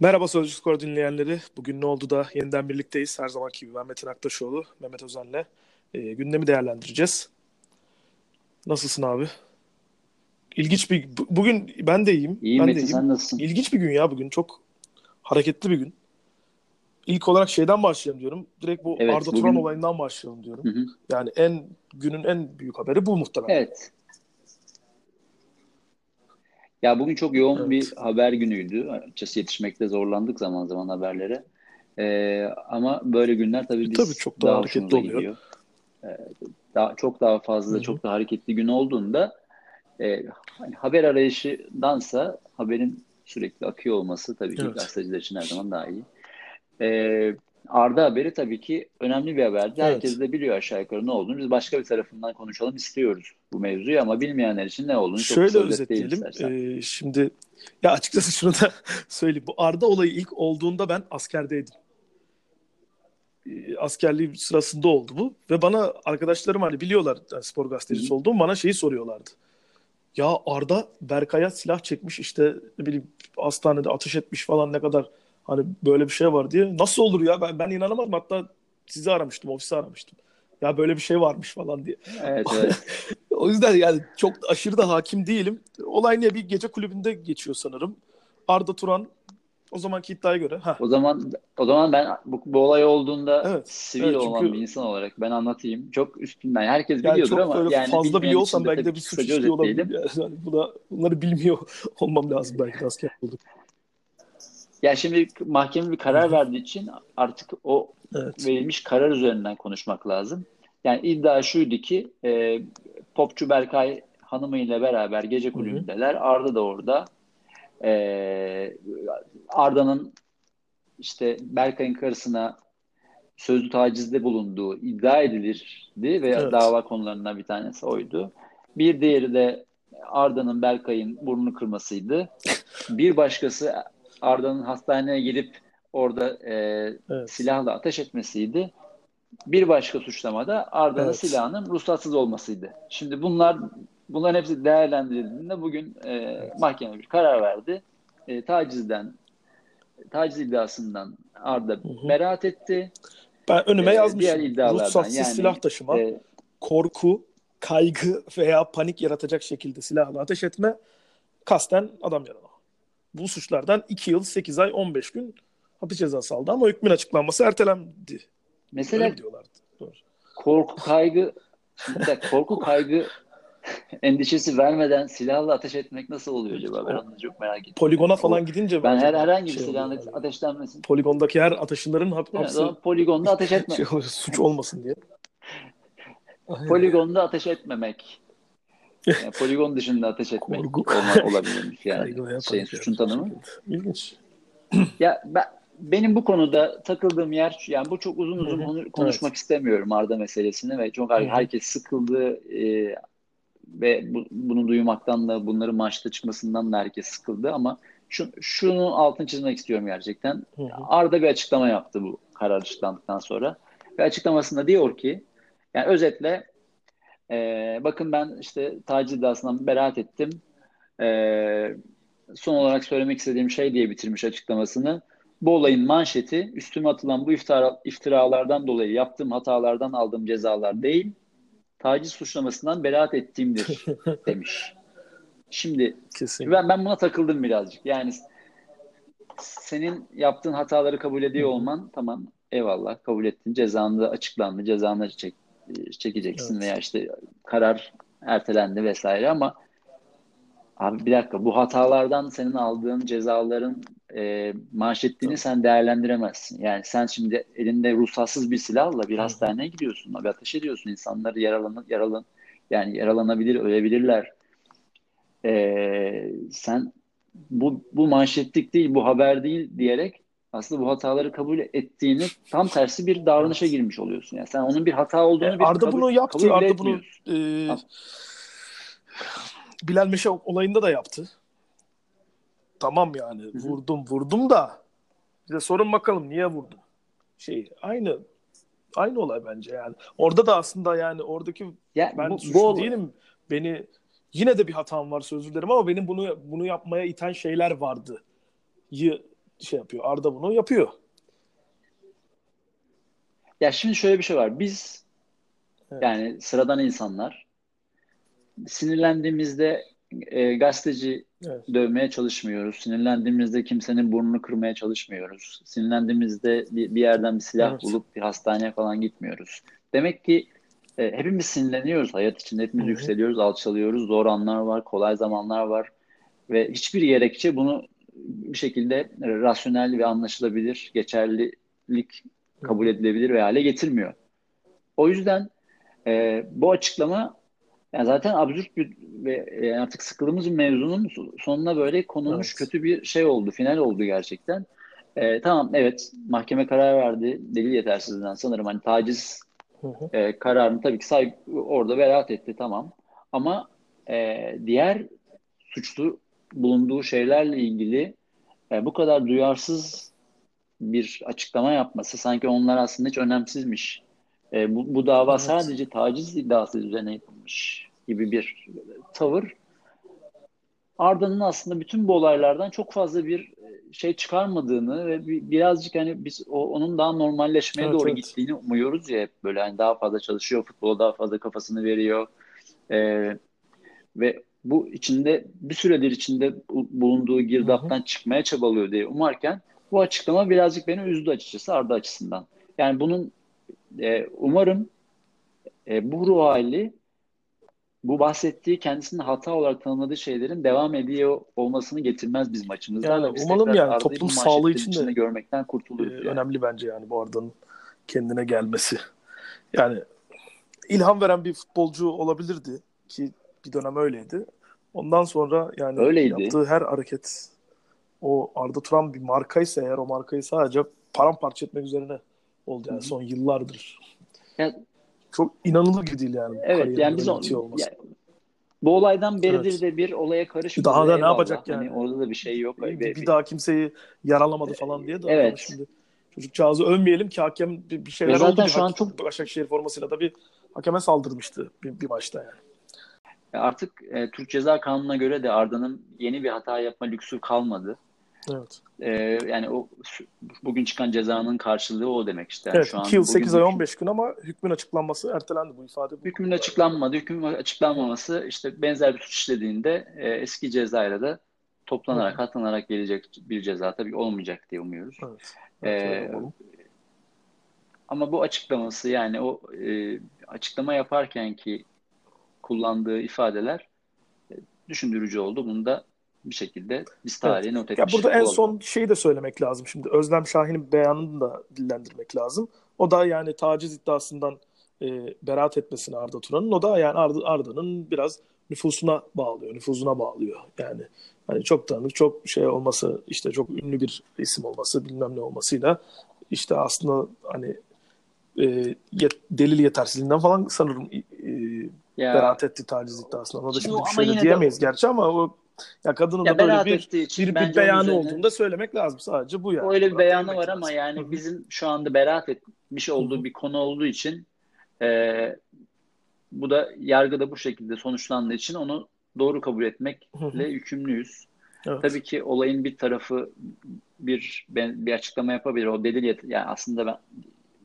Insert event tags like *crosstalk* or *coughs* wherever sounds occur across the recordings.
Merhaba Sözcü Skor dinleyenleri. Bugün ne oldu da yeniden birlikteyiz. Her zamanki gibi ben Metin Aktaşoğlu, Mehmet Özen'le e, gündemi değerlendireceğiz. Nasılsın abi? İlginç bir... Bugün ben de iyiyim. İyiyim ben Metin de iyiyim. sen nasılsın? İlginç bir gün ya bugün. Çok hareketli bir gün. İlk olarak şeyden başlayalım diyorum. Direkt bu Evet, Arda bugün- Turan olayından başlayalım diyorum. Hı hı. Yani en günün en büyük haberi bu muhtemelen. Evet. Ya bugün çok yoğun Evet. bir haber günüydü. Açıkçası yetişmekte zorlandık zaman zaman haberlere. Ee, ama böyle günler tabii biz Tabii çok daha daha hareketli oluyor. gidiyor. Ee, daha, çok daha fazla, Hı hı. çok daha hareketli gün olduğunda e, hani haber arayışındansa haberin sürekli akıyor olması tabii ki Evet. gazeteciler için her zaman daha iyi. Ee, Arda haberi tabii ki önemli bir haberdi. Evet. Herkes de biliyor aşağı yukarı ne olduğunu. Biz başka bir tarafından konuşalım istiyoruz bu mevzuyu ama bilmeyenler için ne olduğunu çok Şöyle kısa özetleyelim. Ee, şimdi ya açıkçası şunu da *laughs* söyleyeyim. Bu Arda olayı ilk olduğunda ben askerdeydim. Ee, askerliği sırasında oldu bu. Ve bana arkadaşlarım hani biliyorlar yani spor gazetecisi hı. olduğumu bana şeyi soruyorlardı. Ya Arda Berkay'a silah çekmiş işte ne bileyim hastanede ateş etmiş falan ne kadar hani böyle bir şey var diye. Nasıl olur ya ben, ben inanamadım hatta sizi aramıştım ofisi aramıştım. Ya böyle bir şey varmış falan diye. Evet *laughs* evet. O yüzden yani çok aşırı da hakim değilim. Olay ne? Bir gece kulübünde geçiyor sanırım. Arda Turan o zamanki iddiaya göre. Heh, O zaman o zaman ben bu, bu olay olduğunda Evet, sivil evet, olan çünkü- bir insan olarak ben anlatayım. Çok üstünden herkes yani biliyordur çok ama yani fazla bilmeyen biliyor için olsam de belki de bir suç işliyor olabilir. özetleyelim. Yani buna, bunları bilmiyor *laughs* olmam lazım belki de asker olduk. Ya şimdi mahkeme bir karar verdiği için artık o Evet. verilmiş karar üzerinden konuşmak lazım. Yani iddia şuydu ki e, popçu Berkay hanımıyla beraber gece kulübündeler. Arda da orada. E, Arda'nın işte Berkay'ın karısına sözlü tacizde bulunduğu iddia edilirdi ve Evet. dava konularından bir tanesi oydu. Bir diğeri de Arda'nın Berkay'ın burnunu kırmasıydı. Bir başkası Arda'nın hastaneye gidip orada e, Evet. silahla ateş etmesiydi. Bir başka suçlama da Arda'nın Evet. silahının ruhsatsız olmasıydı. Şimdi bunlar bunların hepsi değerlendirildiğinde bugün e, mahkeme bir karar verdi. E, tacizden taciz iddiasından Arda hı. beraat etti. Ben önüme Ee, yazmışım. diğer Ruhsatsız yani, silah taşıma, e, korku, kaygı veya panik yaratacak şekilde silahla ateş etme, kasten adam yaralama. Bu suçlardan 2 yıl 8 ay 15 gün hapis cezası aldı ama hükmün açıklanması ertelendi. Mesela Öyle mi diyorlardı? Doğru. korku kaygı korku kaygı *laughs* endişesi vermeden silahla ateş etmek nasıl oluyor acaba? Ben onu çok merak ettim. Poligona falan gidince Ben her herhangi bir şey oluyor yani. ateşlenmesin. Poligondaki her atışınların hap- hapsi zaman poligonda ateş *laughs* etme. şey suç olmasın diye. Poligonda ateş etmemek. *laughs* Yani poligon dışında ateş etmek Korku. olabilirmiş yani. Şeyin, suçun tanımı. İlginç. Ya ben, benim bu konuda takıldığım yer yani bu çok uzun uzun Hı hı. konu- konuşmak istemiyorum Arda meselesini ve çok hı. herkes sıkıldı e, ve bu, bunu duymaktan da bunların maçta çıkmasından da herkes sıkıldı ama şu, şunun altını çizmek istiyorum gerçekten. Hı hı. Arda bir açıklama yaptı bu karar açıklandıktan sonra ve açıklamasında diyor ki yani özetle e, bakın ben işte taciz iddiasından beraat ettim. E, son olarak söylemek istediğim şey diye bitirmiş açıklamasını. Bu olayın manşeti üstüme atılan bu iftira, iftiralardan dolayı yaptığım hatalardan aldığım cezalar değil, taciz suçlamasından beraat ettiğimdir *laughs* demiş. Şimdi Kesinlikle. ben ben buna takıldım birazcık. Yani senin yaptığın hataları kabul ediyor olman tamam eyvallah kabul ettin. Cezanı da açıklandı. Cezanı çek, çekeceksin Evet. veya işte karar ertelendi vesaire ama abi bir dakika bu hatalardan senin aldığın cezaların e, manşetliğini sen değerlendiremezsin. Yani sen şimdi elinde ruhsatsız bir silahla bir hastaneye gidiyorsun. Abi ateş ediyorsun. insanları yaralan, yaralan yani yaralanabilir, ölebilirler. Ee, sen bu bu manşetlik değil, bu haber değil diyerek aslında bu hataları kabul ettiğini tam tersi bir davranışa girmiş oluyorsun. Yani sen onun bir hata olduğunu E, bir Arda kabul, bunu yaptı. kabul Arda bunu e, Tamam. Bilal Meşe olayında da yaptı. Tamam yani Hı hı. vurdum vurdum da bize sorun bakalım niye vurdun? Şey aynı aynı olay bence yani. Orada da aslında yani oradaki Ya ben bu, suçlu bu değilim. Beni yine de bir hatam var özür dilerim ama benim bunu bunu yapmaya iten şeyler vardı. Y şey yapıyor. Arda bunu yapıyor. Ya şimdi şöyle bir şey var. Biz evet. yani sıradan insanlar sinirlendiğimizde e, gazeteci evet. dövmeye çalışmıyoruz. Sinirlendiğimizde kimsenin burnunu kırmaya çalışmıyoruz. Sinirlendiğimizde bir, bir yerden bir silah evet. bulup bir hastaneye falan gitmiyoruz. Demek ki e, hepimiz sinirleniyoruz hayat içinde. Hepimiz Hı-hı. yükseliyoruz, alçalıyoruz. Zor anlar var, kolay zamanlar var. Ve hiçbir gerekçe bunu bir şekilde rasyonel ve anlaşılabilir, geçerlilik kabul edilebilir ve hale getirmiyor. O yüzden e, bu açıklama yani zaten absürt bir ve yani artık sıkıldığımız bir mevzunun sonuna böyle konulmuş evet. kötü bir şey oldu, final oldu gerçekten. E, tamam evet mahkeme karar verdi delil yetersizliğinden sanırım hani taciz hı hı. E, kararını tabii ki saygı, orada beraat etti tamam. Ama e, diğer suçlu bulunduğu şeylerle ilgili e, bu kadar duyarsız bir açıklama yapması sanki onlar aslında hiç önemsizmiş. E, bu, bu dava evet. sadece taciz iddiası üzerine yapılmış gibi bir tavır. Arda'nın aslında bütün bu olaylardan çok fazla bir şey çıkarmadığını ve birazcık hani biz o, onun daha normalleşmeye evet, doğru evet. gittiğini umuyoruz ya hep böyle hani daha fazla çalışıyor futbola daha fazla kafasını veriyor ee, ve bu içinde bir süredir içinde bulunduğu girdaptan hı hı. çıkmaya çabalıyor diye umarken bu açıklama birazcık beni üzdü açıkçası Arda açısından. Yani bunun e, umarım e, bu ruh hali bu bahsettiği kendisinin hata olarak tanımladığı şeylerin devam ediyor olmasını getirmez bizim açımızdan. Yani, umalım yani toplum sağlığı için de görmekten kurtuluruz. E, yani. Önemli bence yani bu Arda'nın kendine gelmesi. Yani ilham veren bir futbolcu olabilirdi ki bir dönem öyleydi. Ondan sonra yani Öyleydi. yaptığı her hareket o Arda Turan bir markaysa eğer o markayı sadece paramparça etmek üzerine oldu yani son yıllardır. Yani, Çok inanılır gibi değil yani. Evet yani biz o, yani, bu olaydan beridir evet. de bir olaya karışmıyor. Daha da ne yapacak yani? Hani orada da bir şey yok. Bir, bir, bir daha kimseyi yaralamadı falan diye de evet. şimdi çocukcağızı övmeyelim ki hakem bir, bir şeyler zaten oldu. Şu an çok Başakşehir formasıyla da bir hakeme saldırmıştı bir, bir maçta yani. Artık e, Türk Ceza Kanunu'na göre de Arda'nın yeni bir hata yapma lüksü kalmadı. Evet. Ee, yani o bugün çıkan cezanın karşılığı o demek işte. Yani evet, şu 2 yıl 8 ay 15 gün ama hükmün açıklanması ertelendi bu ifade. Bu hükmün açıklanmadı. Hükmün açıklanmaması işte benzer bir suç işlediğinde e, eski cezayla da toplanarak, Hı. katlanarak gelecek bir ceza tabii olmayacak diye umuyoruz. Evet. Ee, ama bu açıklaması yani o e, açıklama yaparken ki kullandığı ifadeler e, düşündürücü oldu. Bunu da bir şekilde biz tarihe evet. not etmiş Ya burada en son şeyi de söylemek lazım. Şimdi Özlem Şahin'in beyanını da dillendirmek lazım. O da yani taciz iddiasından e, beraat etmesine Arda Turan'ın. O da yani Arda, Arda'nın biraz nüfusuna bağlıyor. Nüfuzuna bağlıyor. Yani hani çok tanıdık, çok şey olması, işte çok ünlü bir isim olması, bilmem ne olmasıyla işte aslında hani e, yet, delil yetersizliğinden falan sanırım e, ya. beraat etti taciz iddiasına. Ona da şimdi, şimdi bir şey diyemeyiz de... gerçi ama o ya kadının ya da böyle bir, için bir, bir beyanı üzerine... olduğunu da söylemek lazım sadece bu yani. Öyle bir beyanı var ama yani Hı-hı. bizim şu anda beraat etmiş olduğu Hı-hı. bir konu olduğu için e, bu da yargıda bu şekilde sonuçlandığı için onu doğru kabul etmekle yükümlüyüz. Evet. Tabii ki olayın bir tarafı bir ben, bir açıklama yapabilir. O delil yet- yani aslında ben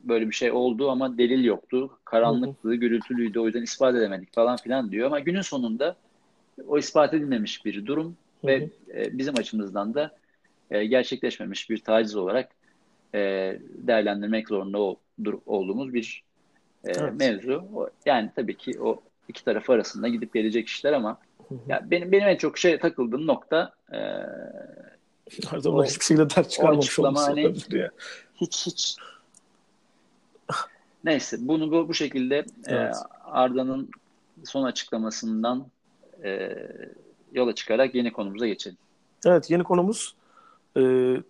böyle bir şey oldu ama delil yoktu. Karanlıktı, gürültülüydü. O yüzden ispat edemedik falan filan diyor. Ama günün sonunda o ispat edilmemiş bir durum Hı-hı. ve e, bizim açımızdan da e, gerçekleşmemiş bir taciz olarak e, değerlendirmek zorunda ol, dur, olduğumuz bir e, evet. mevzu. O, yani tabii ki o iki taraf arasında gidip gelecek işler ama ya benim benim en çok şey takıldığım nokta e, her zaman hiçbir şeyle dert çıkarmamış olması hani, ya. Hiç hiç Neyse bunu bu, bu şekilde e, evet. e, Arda'nın son açıklamasından e, yola çıkarak yeni konumuza geçelim. Evet yeni konumuz e,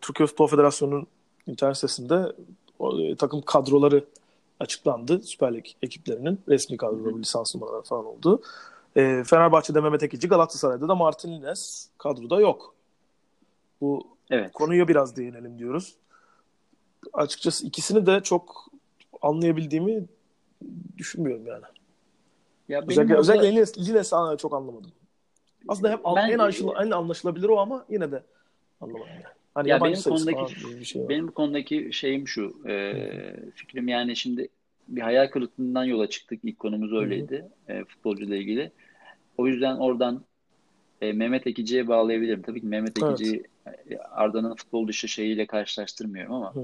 Türkiye Futbol Federasyonu'nun internet sitesinde e, takım kadroları açıklandı. Süper Lig ekiplerinin resmi kadroları, lisans numaraları falan oldu. E, Fenerbahçe'de Mehmet Ekici, Galatasaray'da da Martin Lines kadroda yok. Bu evet. konuya biraz değinelim diyoruz. Açıkçası ikisini de çok anlayabildiğimi düşünmüyorum yani. Ya özellikle, orada... özellikle Lines'i çok anlamadım. Aslında hem Ben- en, anlaşıl, en anlaşılabilir o ama yine de anlamadım yani. Hani Ya benim konudaki bir şey var. benim konudaki şeyim şu e, fikrim yani şimdi bir hayal kırıklığından yola çıktık ilk konumuz öyleydi e, futbolcuyla ilgili. O yüzden oradan e, Mehmet Ekici'ye bağlayabilirim. Tabii ki Mehmet Evet. Ekici e, Arda'nın futbol dışı şeyiyle karşılaştırmıyorum ama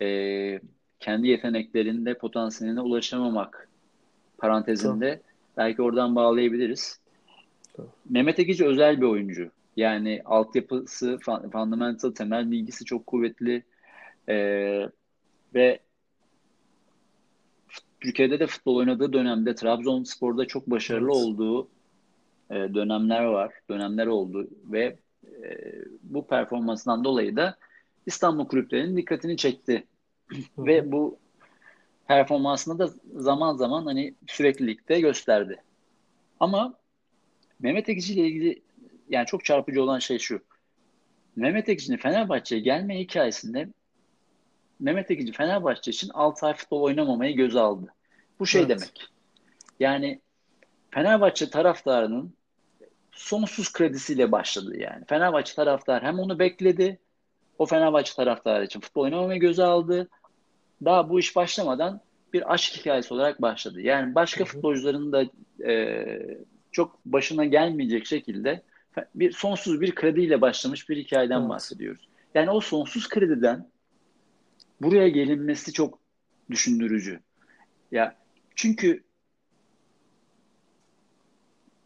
e, kendi yeteneklerinde potansiyeline ulaşamamak parantezinde belki oradan bağlayabiliriz. Tamam. Mehmet Ekici özel bir oyuncu. Yani altyapısı, fun- fundamental, temel bilgisi çok kuvvetli. E, ve Türkiye'de de futbol oynadığı dönemde Trabzonspor'da çok başarılı Evet. olduğu e, dönemler var, dönemler oldu ve e, bu performansından dolayı da İstanbul kulüplerinin dikkatini çekti. Ve bu performansını da zaman zaman hani süreklilikte gösterdi. Ama Mehmet Ekici ile ilgili yani çok çarpıcı olan şey şu. Mehmet Ekici'nin Fenerbahçe'ye gelme hikayesinde Mehmet Ekici Fenerbahçe için 6 ay futbol oynamamayı göze aldı. Bu şey Evet. demek. Yani Fenerbahçe taraftarının sonsuz kredisiyle başladı yani. Fenerbahçe taraftar hem onu bekledi, o Fenerbahçe taraftarı için futbol oynamamayı göze aldı. Daha bu iş başlamadan bir aşk hikayesi olarak başladı. Yani başka futbolcuların da e, çok başına gelmeyecek şekilde bir sonsuz bir krediyle başlamış bir hikayeden Evet. bahsediyoruz. Yani o sonsuz krediden buraya gelinmesi çok düşündürücü. Ya çünkü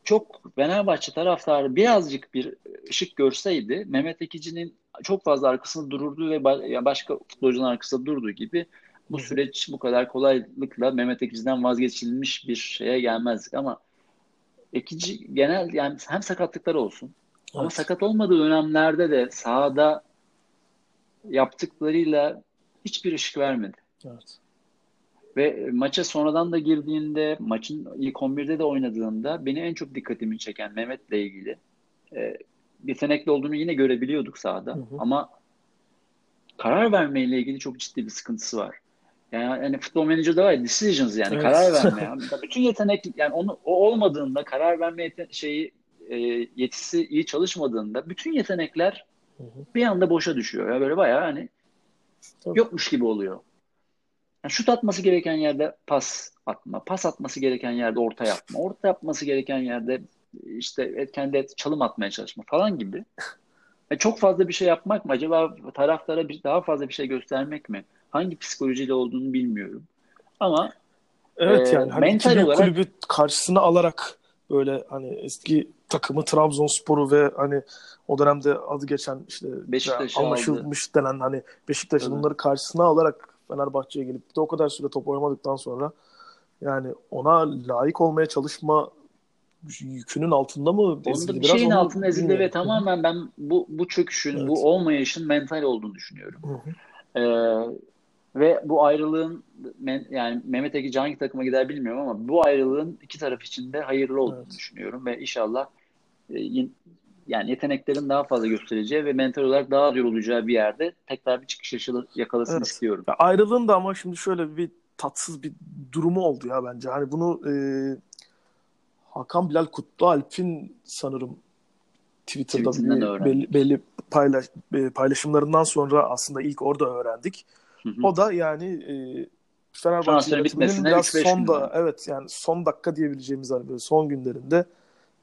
çok Fenerbahçe taraftarı birazcık bir ışık görseydi Mehmet Ekici'nin çok fazla arkasında dururdu ve ba- başka futbolcuların arkasında durduğu gibi bu süreç bu kadar kolaylıkla Mehmet Ekici'den vazgeçilmiş bir şeye gelmezdik ama Ekici genel yani hem sakatlıklar olsun ama Evet. sakat olmadığı dönemlerde de sahada yaptıklarıyla hiçbir ışık vermedi. Evet. Ve maça sonradan da girdiğinde, maçın ilk 11'de de oynadığında beni en çok dikkatimi çeken Mehmet'le ilgili e, yetenekli olduğunu yine görebiliyorduk sahada. Hı hı. Ama karar vermeyle ilgili çok ciddi bir sıkıntısı var. Yani hani futbol menajerde var ya decisions yani Evet. karar verme. *laughs* Yani bütün yetenek yani onu o olmadığında karar verme yete- şeyi e, yetisi iyi çalışmadığında bütün yetenekler Hı hı. bir anda boşa düşüyor. Ya böyle bayağı hani Tabii. yokmuş gibi oluyor. Yani şut atması gereken yerde pas atma, pas atması gereken yerde orta yapma, orta yapması gereken yerde işte kendi çalım atmaya çalışma falan gibi. E çok fazla bir şey yapmak mı? Acaba taraftara bir, daha fazla bir şey göstermek mi? Hangi psikolojiyle olduğunu bilmiyorum. Ama Evet Ee, yani hani mental olarak- kulübü karşısına alarak böyle hani eski takımı Trabzonspor'u ve hani o dönemde adı geçen işte anlaşılmış denen hani Beşiktaş'ı bunları karşısına alarak Fenerbahçe'ye gelip de o kadar süre top oynamadıktan sonra yani ona layık olmaya çalışma yükünün altında mı Onda ezildi? bir Biraz şeyin altında ezildi ve tamamen ben bu bu çöküşün, Evet. bu olmayışın mental olduğunu düşünüyorum. Hı hı. Ee, ve bu ayrılığın men- yani Mehmet Ekici hangi takıma gider bilmiyorum ama bu ayrılığın iki taraf için de hayırlı olduğunu Evet. düşünüyorum ve inşallah e, yani yeteneklerin daha fazla göstereceği ve mental olarak daha az yorulacağı bir yerde tekrar bir çıkış yaşı- yakalasın Evet. istiyorum. Ya ayrılığın da ama şimdi şöyle bir tatsız bir durumu oldu ya bence. Hani bunu e, Hakan Bilal Kutlualp'in sanırım Twitter'da bir belli, belli paylaş, e, paylaşımlarından sonra aslında ilk orada öğrendik. Hı hı. O da yani e, Fenerbahçe yönetiminin biraz 3-5 son da evet yani son dakika diyebileceğimiz hani böyle son günlerinde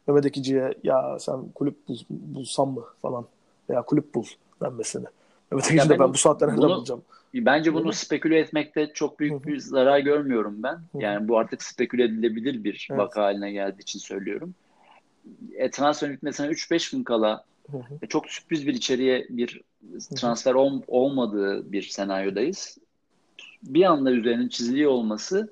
Mehmet Ekici'ye ya sen kulüp bul, bulsam mı falan veya kulüp bul denmesini. Mehmet Ekici de ben bu saatte nereden bunu- bulacağım? Bence bunu speküle etmekte çok büyük bir zarar görmüyorum ben. Yani bu artık speküle edilebilir bir Evet. vaka haline geldiği için söylüyorum. E, transferin bitmesine 3-5 gün kala e, çok sürpriz bir içeriye bir transfer ol- olmadığı bir senaryodayız. Bir anda üzerinin çiziliği olmasının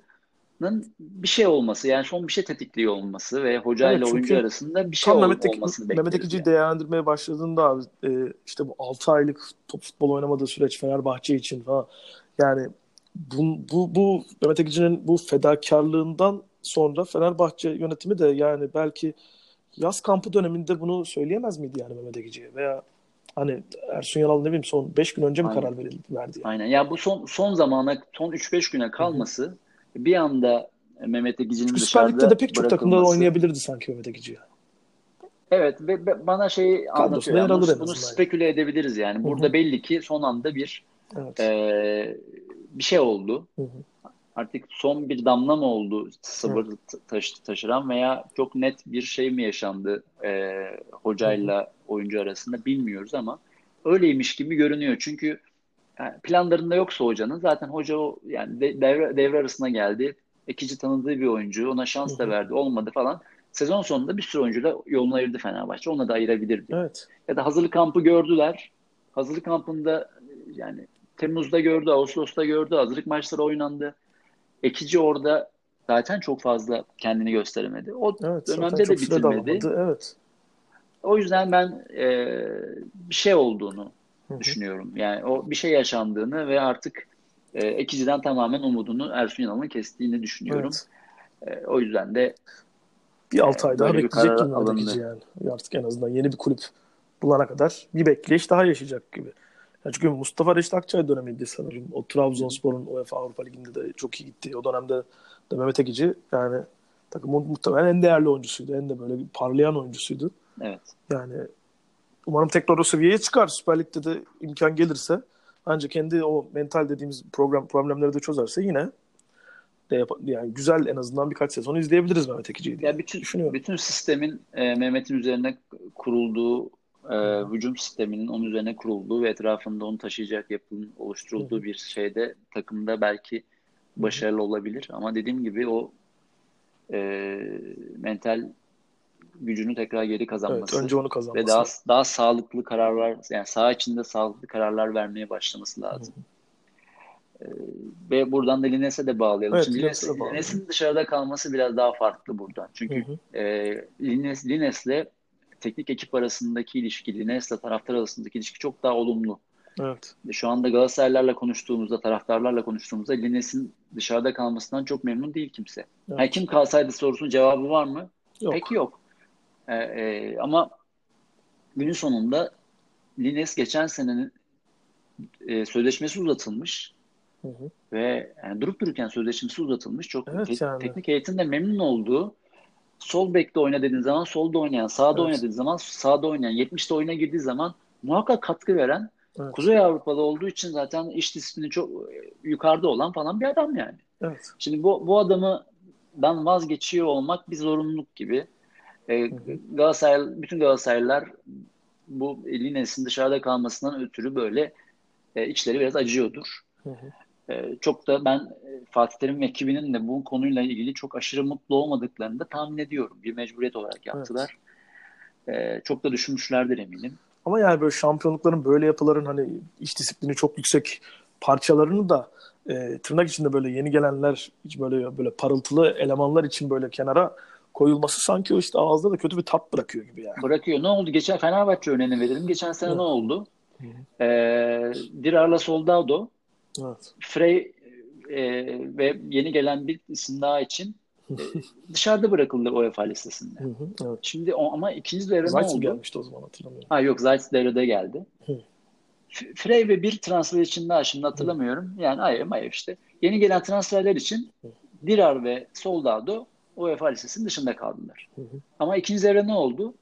bir şey olması yani son bir şey tetikliyor olması ve hoca ile oyuncu arasında bir şey ol- Mehmet, olmasını Mehmet bekleriz Ekici'yi yani. değerlendirmeye başladığında abi e, işte bu 6 aylık top futbol oynamadığı süreç Fenerbahçe için falan yani bu, bu, bu Mehmet Ekici'nin bu fedakarlığından sonra Fenerbahçe yönetimi de yani belki yaz kampı döneminde bunu söyleyemez miydi yani Mehmet Ekici'ye veya hani Ersun Yanal ne bileyim son 5 gün önce mi Aynen. karar verildi, verdi yani? Aynen. Ya bu son son zamana son 3-5 güne kalması bir anda Mehmet Ekici'nin Süper Lig'de de pek çok takımda oynayabilirdi sanki Mehmet Ekici. Evet ve bana şey anlatıyor. Yani bunu, bunu speküle edebiliriz yani. Burada belli ki son anda bir Evet. e, bir şey oldu. Hı hı. Artık son bir damla mı oldu sıvır taş, taşıran veya çok net bir şey mi yaşandı e, hocayla oyuncu arasında bilmiyoruz ama öyleymiş gibi görünüyor. Çünkü yani planlarında yoksa hocanın zaten hoca o yani de- devre, devre arasına geldi. Ekici tanıdığı bir oyuncu ona şans da verdi olmadı falan. Sezon sonunda bir sürü oyuncuyla yolunu ayırdı Fenerbahçe. Ona da ayırabilirdi. Evet. Ya da hazırlık kampı gördüler. Hazırlık kampında yani Temmuz'da gördü, Ağustos'ta gördü. Hazırlık maçları oynandı. Ekici orada zaten çok fazla kendini gösteremedi. O Evet. Dönemde de bitirmedi. Evet. O yüzden ben e, bir şey olduğunu Hı hı. düşünüyorum. Yani o bir şey yaşandığını ve artık e, Ekici'den tamamen umudunu Ersun Yanal'ın kestiğini düşünüyorum. Evet. E, o yüzden de Bir 6 ay daha Böyle bir bekleyecek gibi alındı. Yani. Artık en azından yeni bir kulüp bulana kadar bir bekleyiş daha yaşayacak gibi. Ya çünkü Mustafa Reşit Akçay dönemiydi sanırım. O Trabzonspor'un UEFA Avrupa Ligi'nde de çok iyi gitti. O dönemde de Mehmet Ekici yani takımın muhtemelen en değerli oyuncusuydu. En de böyle parlayan oyuncusuydu. evet. Yani umarım tekrar o seviyeye çıkar. Süper Lig'de de imkan gelirse ancak kendi o mental dediğimiz program problemleri de çözerse yine de yap- yani güzel en azından birkaç sezon izleyebiliriz Mehmet Ekici'yi diye Ya bütün düşünüyorum. bütün sistemin e, Mehmet'in üzerine kurulduğu e, hücum sisteminin onun üzerine kurulduğu ve etrafında onu taşıyacak yapının oluşturulduğu bir şeyde takımda belki başarılı olabilir ama dediğim gibi o e, mental gücünü tekrar geri Evet, kazanması önce onu kazanması. ve daha daha sağlıklı kararlar yani saha içinde sağlıklı kararlar vermeye başlaması lazım. E, ve buradan da Lines'e de bağlayalım. Evet, Şimdi Lines-. Lines'in dışarıda kalması biraz daha farklı buradan. Çünkü Hı hı. e, Lines, Lines'le teknik ekip arasındaki ilişki, Lines'le taraftar arasındaki ilişki çok daha olumlu. Evet. Şu anda Galatasaraylarla konuştuğumuzda, taraftarlarla konuştuğumuzda Lines'in dışarıda kalmasından çok memnun değil kimse. Evet. Ha, kim kalsaydı sorusunun cevabı var mı? Yok. Pek yok. E, e, ama günün sonunda Lines geçen senenin e, sözleşmesi uzatılmış Hı hı. ve yani durup dururken sözleşmesi uzatılmış. Çok Evet te- yani. teknik heyetin de memnun olduğu sol bekte oyna dediğin zaman solda oynayan, sağda Evet. oynadığı zaman sağda oynayan, 70'te oyuna girdiği zaman muhakkak katkı veren Evet. Kuzey Avrupalı olduğu için zaten iş disiplini çok e, yukarıda olan falan bir adam yani. Evet. Şimdi bu, bu adamdan vazgeçiyor olmak bir zorunluluk gibi. Ee, Galatasaray, bütün Galatasaraylılar bu Lines'in dışarıda kalmasından ötürü böyle e, içleri biraz acıyordur. Hı hı. Ee, çok da ben e, Fatih Terim ve ekibinin de bu konuyla ilgili çok aşırı mutlu olmadıklarını da tahmin ediyorum. Bir mecburiyet olarak yaptılar. Ee, çok da düşünmüşlerdir eminim. Ama yani böyle şampiyonlukların böyle yapıların hani iş disiplini çok yüksek parçalarını da e, tırnak içinde böyle yeni gelenler hiç böyle böyle parıltılı elemanlar için böyle kenara koyulması sanki o işte ağızda da kötü bir tat bırakıyor gibi yani. Bırakıyor. Ne oldu? Geçen Fenerbahçe örneğini verelim. Geçen sene Hı. ne oldu? Hı. Ee, Dirar'la Soldado, Evet. Frey e, ve yeni gelen bir isim daha için e, *laughs* dışarıda bırakıldı UEFA listesinde. Hı hı, evet. Şimdi o, ama ikinci devre ne Zayt'ın oldu? gelmişti o zaman hatırlamıyorum. Ha yok Zayt devrede geldi. Hı. Frey ve bir transfer için daha şimdi hatırlamıyorum. Yani Ayev Mayev işte. Yeni gelen transferler için Dirar ve Soldado UEFA listesinin dışında kaldılar. Hı hı. Ama ikinci devre ne oldu?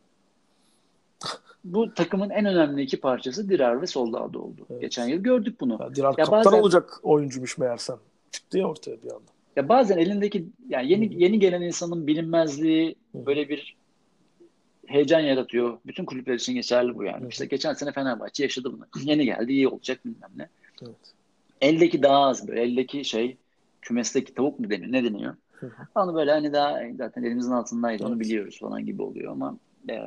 Bu takımın en önemli iki parçası Dirar ve Soldado oldu. Evet. Geçen yıl gördük bunu. Ya Dirar Ya kaptan bazen- olacak oyuncuymuş meğersem. Çıktı ya ortaya bir anda. Ya bazen elindeki yani yeni yeni gelen insanın bilinmezliği böyle bir heyecan yaratıyor. Bütün kulüpler için geçerli bu yani. Hı hı. İşte geçen sene Fenerbahçe yaşadı bunu. Yeni geldi, iyi olacak bilmem ne. Evet. Eldeki daha az böyle. Eldeki şey kümesteki tavuk mu deniyor? Ne deniyor? *laughs* Onu böyle hani daha zaten elimizin altındaydı onu Evet. biliyoruz falan gibi oluyor ama e,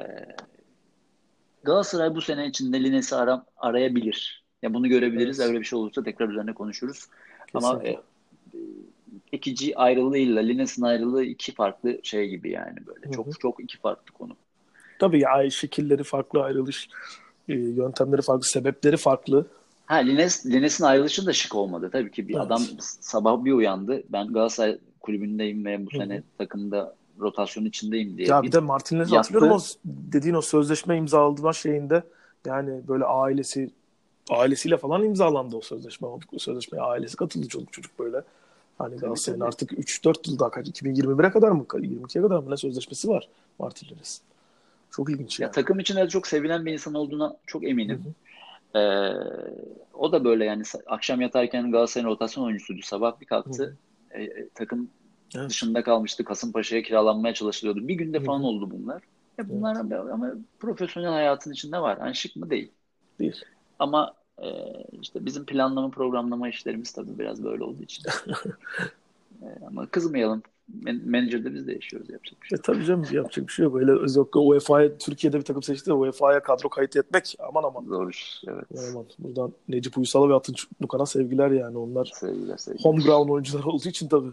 Galatasaray bu sene içinde Lines'i ara, arayabilir. Ya bunu görebiliriz. Evet. Öyle bir şey olursa tekrar üzerine konuşuruz. Ama Kesinlikle. e, ikici ayrılığıyla Lines'in ayrılığı iki farklı şey gibi yani böyle. Hı hı. Çok çok iki farklı konu. Tabii ya şekilleri farklı, ayrılış e, yöntemleri farklı, sebepleri farklı. Ha Lines, Lines'in ayrılışı da şık olmadı. Tabii ki bir Evet. adam sabah bir uyandı. Ben Galatasaray kulübündeyim ve bu Hı hı. sene takımda rotasyon içindeyim diye. Ya bir bir de Martinez'i yaptı. hatırlıyorum o dediğin o sözleşme imzaladığı şeyinde yani böyle ailesi ailesiyle falan imzalandı o sözleşme. O sözleşmeye ailesi katıldı çocuk çocuk böyle. Hani Galatasaray'ın artık 3-4 yıl daha kaç 2021'e kadar mı 22'ye kadar mı ne sözleşmesi var Martinez'in. Çok ilginç Ya yani. takım içinde de çok sevilen bir insan olduğuna çok eminim. hı. Ee, o da böyle yani akşam yatarken Galatasaray'ın rotasyon oyuncusuydu. Sabah bir kalktı. hı. e, e, takım Evet. dışında kalmıştı. Kasımpaşa'ya kiralanmaya çalışılıyordu. Bir günde falan oldu bunlar. Ya Evet. bunlar ama profesyonel hayatın içinde var. Yani şık mı değil. Değil. Ama e, işte bizim planlama programlama işlerimiz tabii biraz böyle olduğu için. *laughs* E, ama kızmayalım. Men Menajer'de biz de yaşıyoruz yapacak bir şey E tabii canım yapacak bir şey yok. Öyle özellikle UEFA'ya Türkiye'de bir takım seçti. UEFA'ya kadro kayıt etmek aman aman. Zor iş. Evet. Aman aman. Buradan Necip Uysal'a ve Atınç Lukan'a sevgiler yani. Onlar Sevgiler sevgiler. home ground oyuncular olduğu için tabii.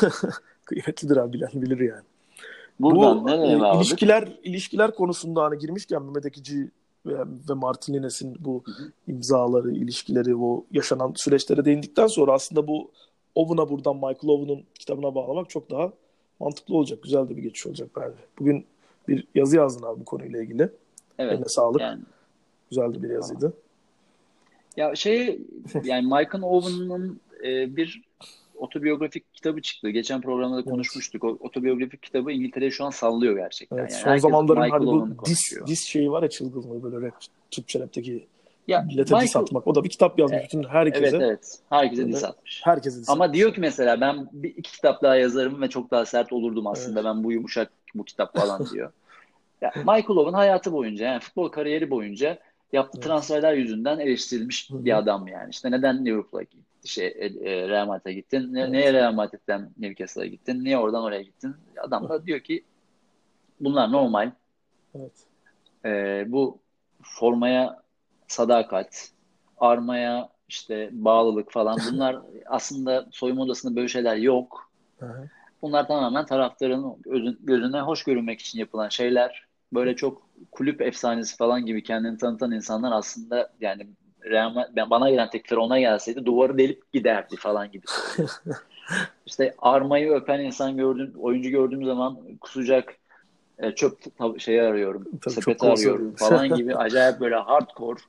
*laughs* Kıymetlidir abi bilen bilir yani. Buradan Bu nereye e, ilişkiler ilişkiler konusunda hani girmişken Mehmet Ekici ve, ve bu Hı hı. imzaları, ilişkileri, o yaşanan süreçlere değindikten sonra aslında bu Owen'a buradan Michael Owen'ın kitabına bağlamak çok daha mantıklı olacak. Güzel de bir geçiş olacak bence. Bugün bir yazı yazdın abi bu konuyla ilgili. Evet. Eline sağlık. Yani Güzel de bir yazıydı. ya şey yani Michael Owen'ın e, bir otobiyografik kitabı çıktı. Geçen programda da konuşmuştuk. O otobiyografik kitabı İngiltere'yi şu an sallıyor gerçekten. Evet, Yani son zamanların hani bu dis, dis şeyi var ya çılgınlığı böyle rap, Türkçe rapteki Ya millete dis Michael atmak. O da bir kitap yazmış E, bütün herkese. evet evet. Herkese diss atmış. Herkese dis Ama atmış. diyor ki mesela ben bir iki kitap daha yazarım ve çok daha sert olurdum aslında. Evet. Ben bu yumuşak bu kitap falan *laughs* diyor. Ya Michael Owen hayatı boyunca yani futbol kariyeri boyunca yaptığı Evet. transferler yüzünden eleştirilmiş Hı hı. bir adam yani. İşte neden Liverpool'a gittin? Şey, e, e, Real Madrid'e gittin? Ne, Evet. Neye Real Madrid'den Newcastle'a gittin? Niye oradan oraya gittin? Adam da diyor ki bunlar normal. Evet. E, bu formaya sadakat, armaya işte bağlılık falan bunlar *laughs* aslında soyunma odasında böyle şeyler yok. Bunlar tamamen taraftarın özün- gözüne hoş görünmek için yapılan şeyler. Böyle çok kulüp efsanesi falan gibi kendini tanıtan insanlar aslında yani Real bana gelen teklifler ona gelseydi duvarı delip giderdi falan gibi. *laughs* İşte armayı öpen insan gördüğüm, oyuncu gördüğüm zaman kusacak e, çöp şeyi arıyorum, Tabii sepeti arıyorum falan *laughs* gibi acayip böyle hardcore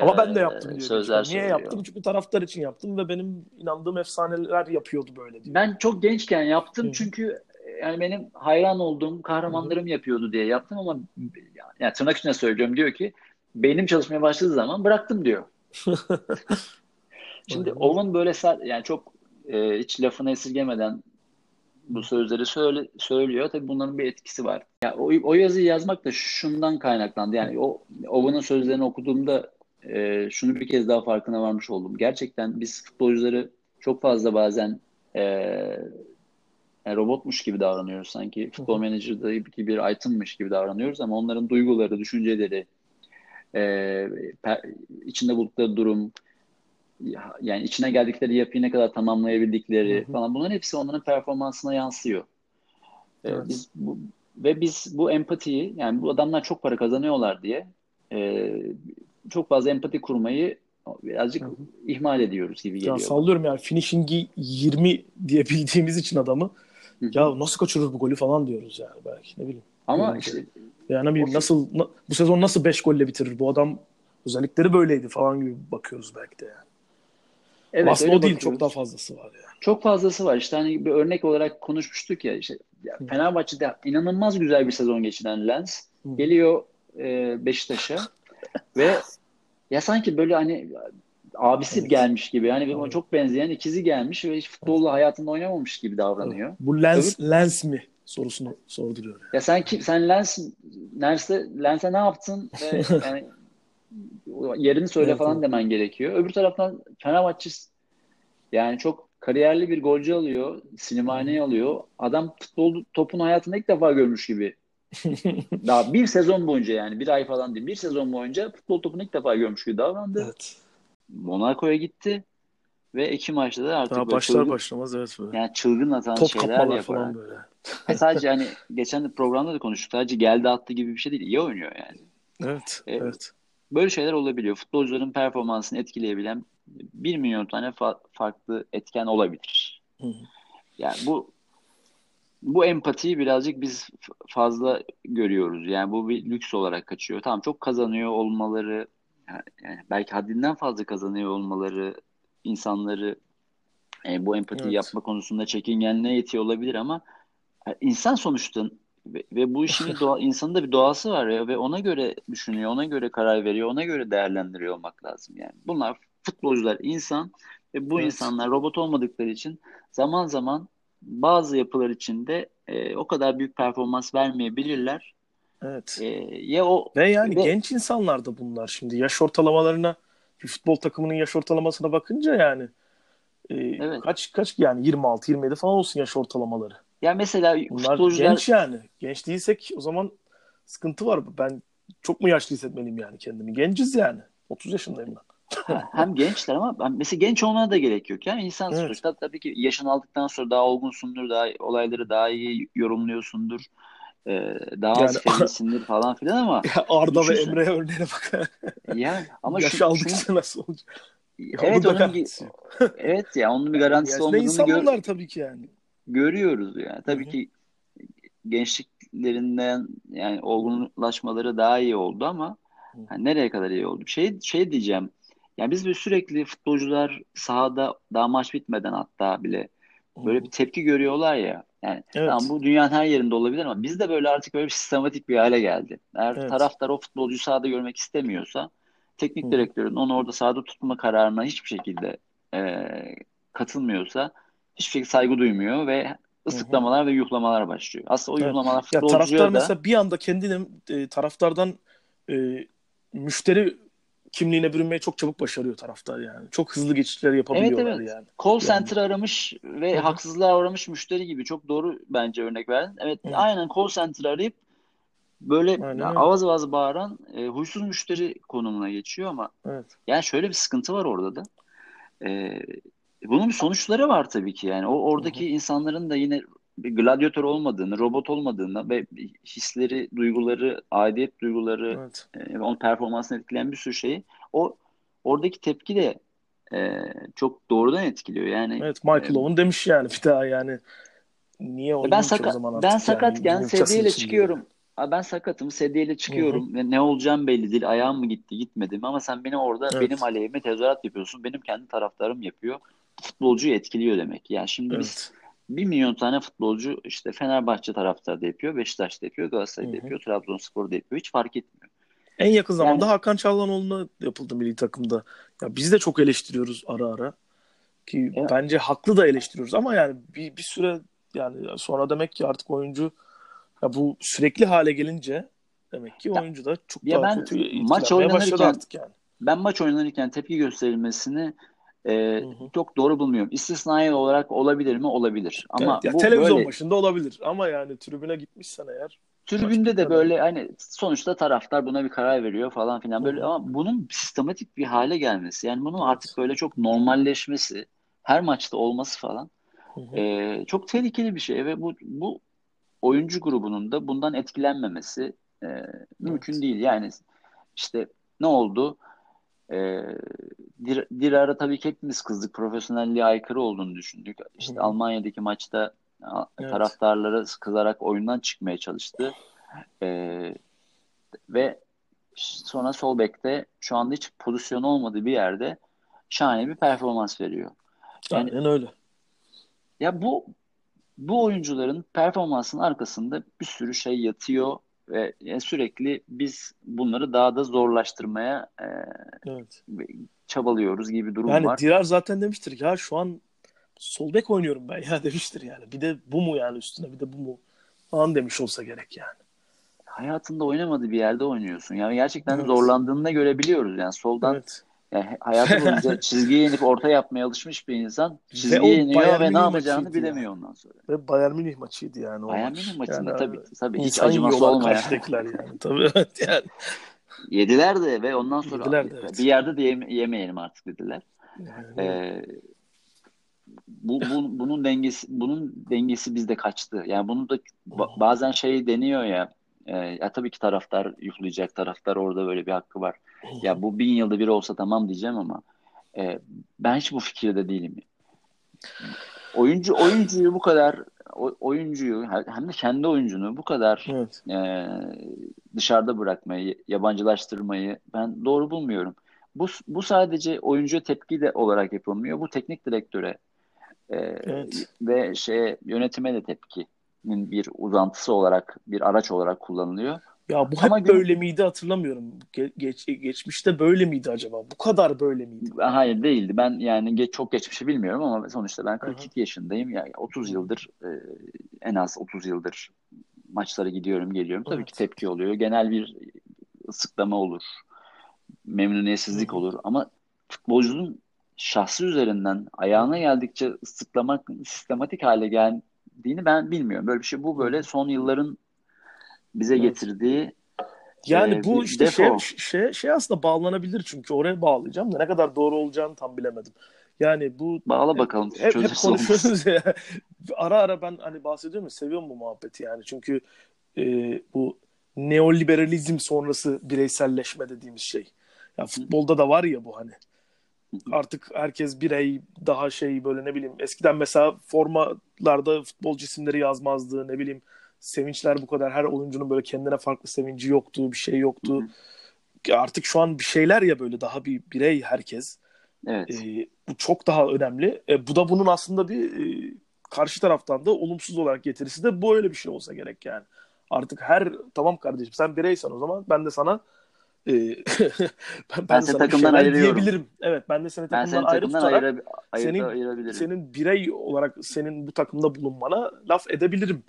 Ama ben de e, yaptım diyor. sözler Niye söylüyor. yaptım? Çünkü taraftar için yaptım ve benim inandığım efsaneler yapıyordu böyle diyor. Ben çok gençken yaptım Hı çünkü yani benim hayran olduğum Hı hı. kahramanlarım yapıyordu diye yaptım ama yani tırnak içinde söylüyorum diyor ki beynim çalışmaya başladığı zaman bıraktım diyor. *laughs* Şimdi. Owen böyle yani çok e, hiç lafını esirgemeden bu sözleri söyle, söylüyor. Tabii bunların bir etkisi var. Ya o, o yazıyı yazmak da şundan kaynaklandı. Yani o Owen'ın sözlerini okuduğumda e, şunu bir kez daha farkına varmış oldum. Gerçekten biz futbolcuları çok fazla bazen e, yani robotmuş gibi davranıyoruz. Sanki futbol menajerdaki bir itemmiş gibi davranıyoruz ama onların duyguları, düşünceleri, e, per- içinde bulundukları durum, ya- yani içine geldikleri yapıyı ne kadar tamamlayabildikleri Hı hı. falan bunların hepsi onların performansına yansıyor. E, Evet. biz bu, ve biz bu empatiyi yani bu adamlar çok para kazanıyorlar diye e, çok fazla empati kurmayı birazcık Hı hı. ihmal ediyoruz gibi Ya geliyor bana. sallıyorum yani finishing'i 20 diye bildiğimiz için adamı Hı hı. ya nasıl kaçırır bu golü falan diyoruz yani belki ne bileyim. Ama Görünce. işte Yani ne bileyim O- nasıl na- bu sezon nasıl 5 golle bitirir bu adam özellikleri böyleydi falan gibi bakıyoruz belki de yani. evet Ama aslında o değil bakıyoruz. çok daha fazlası var yani. Çok fazlası var. İşte hani bir örnek olarak konuşmuştuk ya işte ya. Fenerbahçe'de inanılmaz güzel bir sezon geçiren Lens Hı. geliyor e, Beşiktaş'a ve ya sanki böyle hani abisi Evet. gelmiş gibi hani Evet. çok benzeyen ikizi gelmiş ve hiç futbolla hayatında oynamamış gibi davranıyor. Bu lens lens mi sorusunu sorduruyor. Yani. Ya sen kim sen Lens Lens'e Lens'e ne yaptın ve *laughs* yani yerini söyle Evet, falan evet. demen gerekiyor. Öbür taraftan Fenerbahçe yani çok kariyerli bir golcü alıyor. Slimani'yi alıyor. Adam futbol topun hayatında ilk defa görmüş gibi. *laughs* Daha bir sezon boyunca yani bir ay falan değil. Bir sezon boyunca futbol topunu ilk defa görmüş gibi davrandı. Evet. Monaco'ya gitti ve iki maçta da artık Daha başlar çılgın, başlamaz evet böyle. yani çılgın atan Top şeyler yaparak. falan böyle. *laughs* Sadece hani geçen programda da konuştuk. Sadece geldi attı gibi bir şey değil. İyi oynuyor yani. Evet. Evet. Evet. Böyle şeyler olabiliyor. Futbolcuların performansını etkileyebilen bir milyon tane fa- farklı etken olabilir. Hı. Yani bu bu empatiyi birazcık biz fazla görüyoruz. Yani bu bir lüks olarak kaçıyor. Tamam çok kazanıyor olmaları, yani belki haddinden fazla kazanıyor olmaları insanları e, bu empatiyi Evet. yapma konusunda çekingenliğe itiyor olabilir ama e, insan sonuçta ve, ve bu işin *laughs* doğa, insanın da bir doğası var ya ve ona göre düşünüyor, ona göre karar veriyor, ona göre değerlendiriyor olmak lazım yani. Bunlar futbolcular insan ve bu Evet. insanlar robot olmadıkları için zaman zaman bazı yapılar içinde e, o kadar büyük performans vermeyebilirler. Evet. E, ya o Ve yani ve genç insanlar da bunlar şimdi. Yaş ortalamalarına bir futbol takımının yaş ortalamasına bakınca yani e, evet. kaç kaç yani 26 27 falan olsun yaş ortalamaları. Ya mesela Bunlar futbolcular genç yani. Genç değilsek o zaman sıkıntı var. Ben çok mu yaşlı hissetmeliyim yani kendimi? Genciz yani. 30 yaşındayım ben. *laughs* Hem gençler ama ben- mesela genç olmana da gerek yok. Yani insan Evet. sonuçta tabii ki yaşın aldıktan sonra daha olgunsundur, daha olayları daha iyi yorumluyorsundur, e, daha az Yani *laughs* fevrisindir falan filan ama Ya Arda ve. Emre'ye örneğine bak. *laughs* yani ama Yaş şu, aldıkça şunu, nasıl olacak? Evet onun onun evet ya onun bir garantisi Yaşlı olmadığını insan gör, tabii ki yani. görüyoruz yani. Tabii hı. ki gençliklerinden yani olgunlaşmaları daha iyi oldu ama Hı. hani nereye kadar iyi oldu? Şey şey diyeceğim. Yani biz böyle sürekli futbolcular sahada daha maç bitmeden hatta bile böyle bir tepki görüyorlar ya. Yani tamam Evet. bu dünyanın her yerinde olabilir ama biz de böyle artık böyle bir sistematik bir hale geldi. Eğer Evet. taraftar o futbolcuyu sahada görmek istemiyorsa teknik hı. direktörün onu orada sahada tutma kararına hiçbir şekilde e, katılmıyorsa hiçbir şekilde saygı duymuyor ve Hı hı. ıslıklamalar ve yuhlamalar başlıyor. Aslında o Evet. yuhlamalar Ya futbolcuya taraftar da mesela bir anda kendini e, taraftardan e, müşteri kimliğine bürünmeyi çok çabuk başarıyor taraftar yani. Çok hızlı geçişler evet yapabiliyorlar evet yani. call Yani center aramış ve hı hı. haksızlığa uğramış müşteri gibi çok doğru bence örnek verdin. Evet Hı. aynen call center arayıp böyle Aynen avaz avaz bağıran e, huysuz müşteri konumuna geçiyor ama Evet. yani şöyle bir sıkıntı var orada da. E, bunun bir sonuçları var tabii ki yani. O oradaki insanların da yine gladyatör olmadığını, robot olmadığını ve hisleri, duyguları, aidiyet duyguları, Evet. e, onun performansını etkileyen bir sürü şeyi o oradaki tepki de e, çok doğrudan etkiliyor. Yani Evet e, Michael Owen demiş yani bir daha yani niye ben oynayayım ki o sakat zaman ben artık yani sakatken Newcastle sedyeyle çıkıyorum. Aa, Ben sakatım, sedyeyle çıkıyorum ve ne olacağım belli değil. Ayağım mı gitti, gitmedi mi? Ama sen beni orada benim Evet. aleyhime tezahürat yapıyorsun. Benim kendi taraftarım yapıyor. Futbolcuyu etkiliyor demek. Yani şimdi biz Evet. bir milyon tane futbolcu işte Fenerbahçe taraftarı da yapıyor, Beşiktaş'ta yapıyor, Galatasaray'da hı. yapıyor, Trabzonspor'da yapıyor. Hiç fark etmiyor. En yakın zamanda Yani Hakan Çalhanoğlu'na yapıldı milli takımda. Ya biz de çok eleştiriyoruz ara ara ki e, bence haklı da eleştiriyoruz ama yani bir, bir süre yani sonra demek ki artık oyuncu ya bu sürekli hale gelince demek ki ya, oyuncu da çok ya daha ben kötü maç oynanırken artık yani. ben maç oynanırken tepki gösterilmesini e, Hı hı. çok doğru bulmuyorum. İstisnai olarak olabilir mi? Olabilir. Ama Evet bu televizyon böyle başında olabilir ama yani tribüne gitmişsen eğer tribünde de böyle hani sonuçta taraftar buna bir karar veriyor falan filan Hı böyle hı. ama bunun sistematik bir hale gelmesi yani bunun artık böyle çok normalleşmesi her maçta olması falan Hı hı. e, çok tehlikeli bir şey ve bu bu oyuncu grubunun da bundan etkilenmemesi e, mümkün Evet. değil. Yani işte ne oldu? E, Dir- Dirar'a tabii ki hepimiz kızdık. Profesyonelliğe aykırı olduğunu düşündük. İşte hı. Almanya'daki maçta Evet. taraftarlara kızarak oyundan çıkmaya çalıştı. E, ve sonra sol bekte şu anda hiç pozisyon olmadığı bir yerde şahane bir performans veriyor. Yani Aynen öyle. ya bu bu oyuncuların performansının arkasında bir sürü şey yatıyor ve yani sürekli biz bunları daha da zorlaştırmaya e, Evet. çabalıyoruz gibi bir durum Yani var. Dirar zaten demiştir ya şu an sol bek oynuyorum ben ya *laughs* demiştir yani. Bir de bu mu yani üstüne bir de bu mu falan demiş olsa gerek yani. Hayatında oynamadığı bir yerde oynuyorsun. Yani gerçekten Evet. zorlandığını da görebiliyoruz. Yani soldan Evet. Yani hayatı *laughs* boyunca çizgiye inip orta yapmaya alışmış bir insan Ve çizgiye o iniyor Bayern ve ne yapacağını bilemiyor ondan sonra. Ve Bayern Münih maçıydı yani o Bayern Münih maç. maçında Yani tabii tabii hiç acıması olmayan yani. *laughs* Tabii evet yani. yediler de ve ondan sonra Yediler de bir evet. yerde de yeme- yemeyelim artık dediler. Yani. Ee, bu, bu bunun dengesi bunun dengesi bizde kaçtı. Yani bunu da ba- bazen şey deniyor ya e, ya tabii ki taraftar yuhlayacak taraftar orada böyle bir hakkı var. Ya bu bin yılda bir olsa tamam diyeceğim ama e, ben hiç bu fikirde değilim. Oyuncu oyuncuyu bu kadar oyuncuyu hem de kendi oyuncunu bu kadar Evet. e, dışarıda bırakmayı, yabancılaştırmayı ben doğru bulmuyorum. Bu bu sadece oyuncuya tepki de olarak yapılmıyor. Bu teknik direktöre e, Evet. ve şeye yönetime de tepki. Bir uzantısı olarak, bir araç olarak kullanılıyor. Ya bu hep Ama böyle gün... miydi hatırlamıyorum. Ge- geç, geçmişte böyle miydi acaba? Bu kadar böyle miydi? Hayır değildi. Ben yani geç, çok geçmişi bilmiyorum ama sonuçta ben 42 Aha. yaşındayım. Yani 30 yıldır e, en az 30 yıldır maçlara gidiyorum geliyorum. Tabii evet. ki tepki oluyor. Genel bir ısıklama olur. Memnuniyetsizlik Hı. olur ama futbolcunun şahsı üzerinden ayağına geldikçe ıslıklamak sistematik hale geldiğini ben bilmiyorum. Böyle bir şey bu böyle son yılların bize evet. getirdiği yani e, bu işte şey, şey, şey aslında bağlanabilir çünkü oraya bağlayacağım da ne kadar doğru olacağını tam bilemedim. Yani bu bağla bakalım. Hep, hep konuşuyoruz ya. *laughs* ara ara ben hani bahsediyorum ya seviyorum bu muhabbeti yani. Çünkü e, bu neoliberalizm sonrası bireyselleşme dediğimiz şey. Ya futbolda da var ya bu hani. Artık herkes birey daha şey böyle ne bileyim eskiden mesela formalarda futbolcu isimleri yazmazdı ne bileyim sevinçler bu kadar her oyuncunun böyle kendine farklı sevinci yoktu bir şey yoktu. Hı hı. Artık şu an bir şeyler ya böyle daha bir birey herkes. Evet. E, bu çok daha önemli. E, bu da bunun aslında bir e, karşı taraftan da olumsuz olarak getirisi de bu öyle bir şey olsa gerek yani. Artık her tamam kardeşim sen bireysen o zaman ben de sana *laughs* e, ben, ben seni takımdan ayırıyorum. diyebilirim. Evet ben de seni takımdan, ben seni ayrı takımdan tutarak ayıra, ayıra, senin, ayırabilirim. senin birey olarak senin bu takımda bulunmana laf edebilirim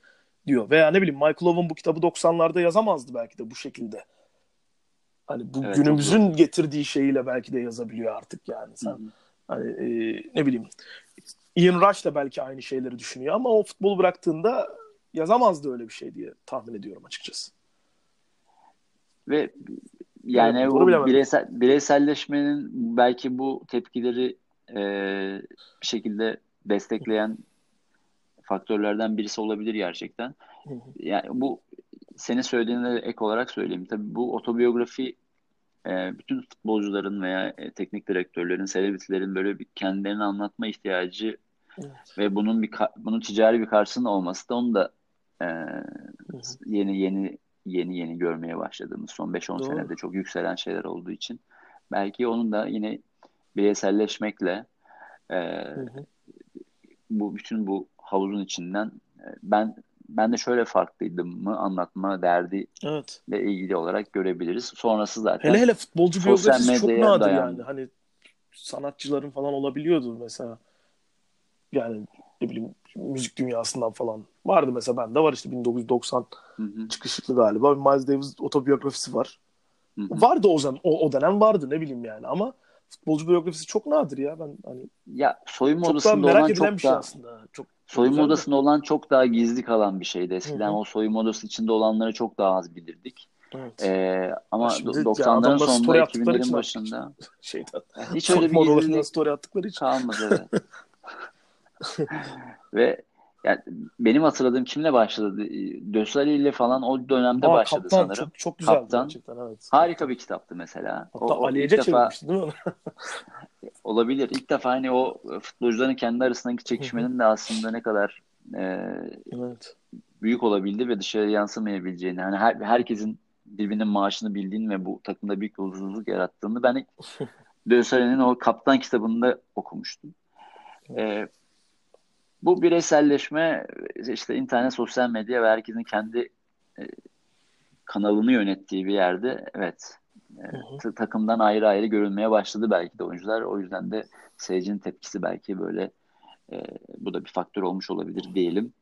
diyor. Veya ne bileyim Michael Owen bu kitabı 90'larda yazamazdı belki de bu şekilde. Hani bu evet, günümüzün getirdiği şeyiyle belki de yazabiliyor artık yani sen. Hı-hı. Hani e, ne bileyim Ian Rush da belki aynı şeyleri düşünüyor ama o futbol bıraktığında yazamazdı öyle bir şey diye tahmin ediyorum açıkçası. Ve yani evet, o bireysel, bireyselleşmenin belki bu tepkileri e, bir şekilde destekleyen faktörlerden birisi olabilir gerçekten. Yani bu senin söylediğine ek olarak söyleyeyim. Tabii bu otobiyografi e, bütün futbolcuların veya e, teknik direktörlerin, selebritilerin böyle bir kendilerini anlatma ihtiyacı evet. ve bunun bir bunun ticari bir karşısında olması da onu da e, yeni yeni yeni yeni görmeye başladığımız son 5-10 senede çok yükselen şeyler olduğu için belki onun da yine bireyselleşmekle e, bu bütün bu havuzun içinden e, ben ben de şöyle farklıydım mı anlatma derdi evet. ile ilgili olarak görebiliriz. Sonrası zaten hele hele futbolcu biyografisi çok nadir dayandı. yani. Hani sanatçıların falan olabiliyordu mesela. Yani ne bileyim müzik dünyasından falan. Vardı mesela bende var işte 1990 hı hı. çıkışlı galiba. Miles Davis otobiyografisi var. Hı hı. Vardı o zaman o, o dönem vardı ne bileyim yani ama futbolcu biyografisi çok nadir ya ben hani ya soyunma odasında olan çok bir şey aslında. Çok soyunma odasında olan çok daha gizli kalan bir şeydi. Eskiden Hı-hı. o soyunma odası içinde olanları çok daha az bilirdik. Evet. Ee, ama 90'ların sonunda 2000'lerin başında *laughs* şeyden. hiç öyle bir gizlilik story attıkları için kalmadı. Evet. *laughs* Ve yani benim hatırladığım kimle başladı? Dösali ile falan o dönemde Aa, başladı kaptan, sanırım. Çok, çok güzeldi kaptan. gerçekten evet. Harika bir kitaptı mesela. Hatta o, Ali'ye çevirmişti değil mi? *laughs* olabilir. İlk defa hani o futbolcuların kendi arasındaki çekişmenin de aslında ne kadar e, evet. büyük olabildi ve dışarı yansımayabileceğini. Hani her, herkesin birbirinin maaşını bildiğini ve bu takımda büyük bir huzursuzluk yarattığını ben *laughs* Dösali'nin o kaptan kitabında okumuştum. Evet. E, bu bireyselleşme işte internet, sosyal medya ve herkesin kendi e, kanalını yönettiği bir yerde evet e, takımdan ayrı ayrı görünmeye başladı belki de oyuncular. O yüzden de seyircinin tepkisi belki böyle e, bu da bir faktör olmuş olabilir diyelim.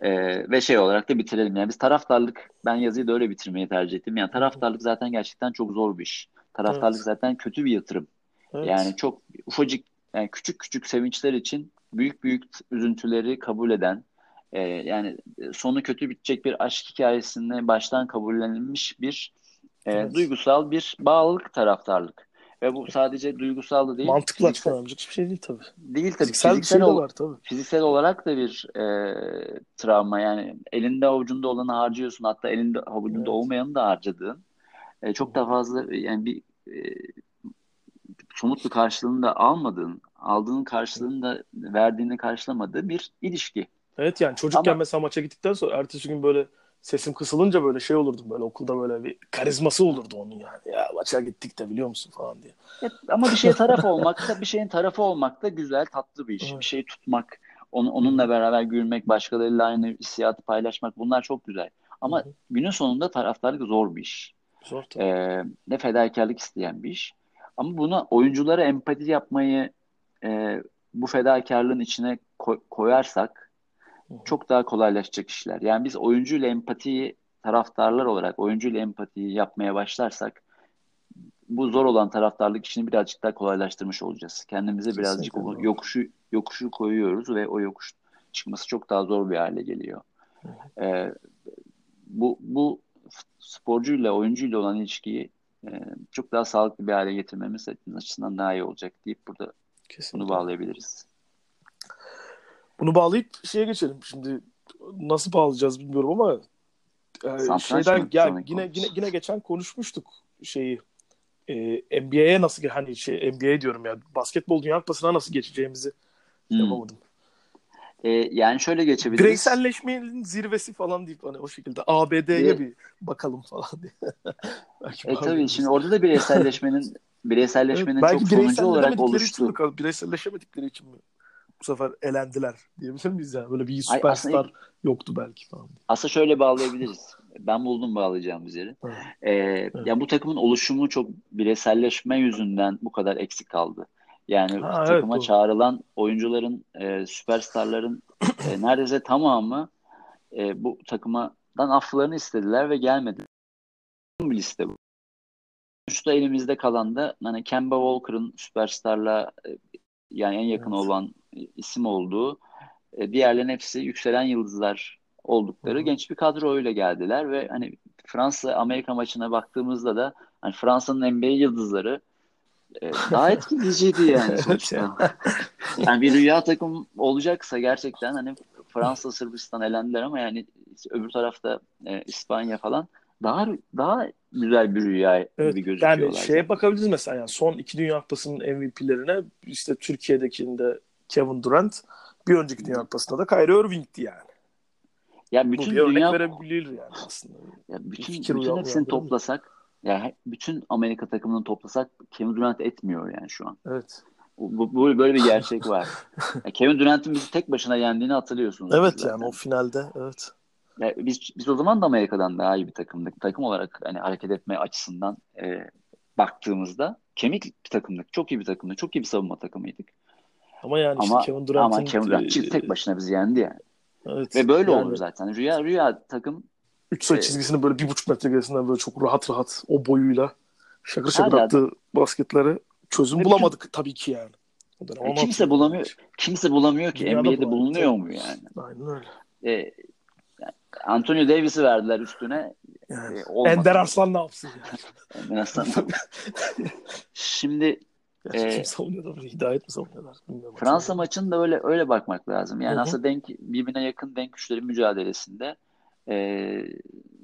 E, ve şey olarak da bitirelim. Yani biz taraftarlık, ben yazıyı da öyle bitirmeyi tercih ettim. Yani taraftarlık zaten gerçekten çok zor bir iş. Taraftarlık evet. zaten kötü bir yatırım. Evet. Yani çok ufacık, yani küçük küçük sevinçler için büyük büyük üzüntüleri kabul eden, e, yani sonu kötü bitecek bir aşk hikayesini baştan kabullenilmiş bir e, evet. duygusal bir bağlılık taraftarlık. Ve bu sadece duygusal da değil. Mantıklı açıklanamayacak hiçbir şey değil tabii. Değil tabii. Fiziksel, fiziksel, şey var, tabii. fiziksel olarak da bir e, travma. Yani elinde avucunda olanı harcıyorsun. Hatta elinde avucunda evet. olmayanı da harcadığın. E, çok daha fazla yani bir e, somut bir karşılığını da almadığın, aldığın karşılığını da verdiğini karşılamadığı bir ilişki. Evet yani çocukken Ama, mesela maça gittikten sonra ertesi gün böyle sesim kısılınca böyle şey olurdum böyle okulda böyle bir karizması olurdu onun yani. Ya maça gittik de biliyor musun falan diye. Evet, ama bir şeye taraf *laughs* olmak da bir şeyin tarafı olmak da güzel tatlı bir iş. Evet. Bir şeyi tutmak Onun, onunla beraber gülmek, başkalarıyla aynı hissiyatı paylaşmak bunlar çok güzel. Ama Hı hı. günün sonunda taraftarlık zor bir iş. Zor tabii. Ee, ne fedakarlık isteyen bir iş. Ama buna oyunculara empati yapmayı e, bu fedakarlığın içine koy- koyarsak çok daha kolaylaşacak işler. Yani biz oyuncuyla empatiyi taraftarlar olarak oyuncuyla empatiyi yapmaya başlarsak bu zor olan taraftarlık işini birazcık daha kolaylaştırmış olacağız. Kendimize birazcık Kesinlikle o doğru. yokuşu yokuşu koyuyoruz ve o yokuş çıkması çok daha zor bir hale geliyor. Ee, bu bu sporcuyla oyuncuyla olan ilişkiyi e, çok daha sağlıklı bir hale getirmemiz açısından daha iyi olacak deyip burada bunu Kesinlikle. bağlayabiliriz. Bunu bağlayıp şeye geçelim. Şimdi nasıl bağlayacağız bilmiyorum ama e, Satranç şeyden ya yine konumuz? yine yine geçen konuşmuştuk şeyi e, NBA'ye nasıl hani şey NBA diyorum ya basketbol Dünya Kupası'na nasıl geçeceğimizi Hmm. yapamadım. Ee, yani şöyle geçebiliriz. Bireyselleşmenin zirvesi falan deyip hani o şekilde ABD'ye Bir- bir bakalım falan diye. *laughs* E tabii şimdi orada da bireyselleşmenin *laughs* bireyselleşmenin belki çok sonuncu olarak için oluştu. mi bireyselleşemedikleri için mi bu sefer elendiler diyebilir miyiz yani? Böyle bir Ay, süperstar aslında yoktu belki falan. aslında şöyle bağlayabiliriz. Ben buldum bağlayacağımız yeri. Evet. Ee, Evet. ya bu takımın oluşumu çok bireyselleşme yüzünden bu kadar eksik kaldı. Yani Ha evet takıma doğru. çağrılan oyuncuların, e, süperstarların e, *coughs* neredeyse tamamı e, bu takımadan afflarını istediler ve gelmedi. Bir liste bu. Sonuçta elimizde kalan da hani Kemba Walker'ın süperstarla e, yani en yakın Evet. olan isim olduğu, e, diğerlerin hepsi yükselen yıldızlar oldukları hı. genç bir kadroyla geldiler ve hani Fransa Amerika maçına baktığımızda da hani Fransa'nın NBA yıldızları e, daha *laughs* etkileyiciydi yani sonuçta. Yani bir rüya takım olacaksa gerçekten hani Fransa, Sırbistan elendiler ama yani öbür tarafta e, İspanya falan daha daha güzel bir rüya Evet. gibi Yani gözüküyorlar şeye zaten. bakabiliriz mesela yani son iki Dünya Kupası'nın MVP'lerine işte Türkiye'dekinde Kevin Durant bir önceki Dünya Kupası'nda da Kyrie Irving'ti yani. Ya Bu bütün bir örnek dünya verebilir yani aslında. ya bütün bütün hepsini mı? toplasak ya he- bütün Amerika takımını toplasak Kevin Durant etmiyor yani şu an. Evet. Bu, bu- böyle bir gerçek var. *laughs* Kevin Durant'ın bizi tek başına yendiğini hatırlıyorsunuz Evet yani o finalde evet. Ya biz biz o zaman da Amerika'dan daha iyi bir takımdık. Takım olarak hani hareket etme açısından e, baktığımızda kemik bir takımdık. Çok iyi bir takımdık. Çok iyi bir savunma takımıydık. Ama yani işte Ama Kevin ama Durant'ın Kevin Durant çift tek e, başına bizi yendi yani. evet Ve böyle yani olur zaten. Rüya rüya takım 3 sayı e, çizgisini böyle bir buçuk metre gerisinden böyle çok rahat rahat o boyuyla şakır şakır hala attığı basketleri çözüm ve bütün bulamadık tabii ki yani. E, kimse bulamıyor. Kimse bulamıyor ki Dünyada NBA'de bulamıyor bulunuyor mu yani? Aynen öyle. E, Anthony Davis'i verdiler üstüne. Yani E. Ender Arslan ne yapsın yani? Ondan sonra- Şimdi Gerçi e, kim savunuyorlar? Hidayet mi savunuyorlar? Bilmiyorum. Fransa hatırlamıyorum. maçını da öyle öyle bakmak lazım. Yani Hı hı. aslında denk birbirine yakın denk güçlerin mücadelesinde e,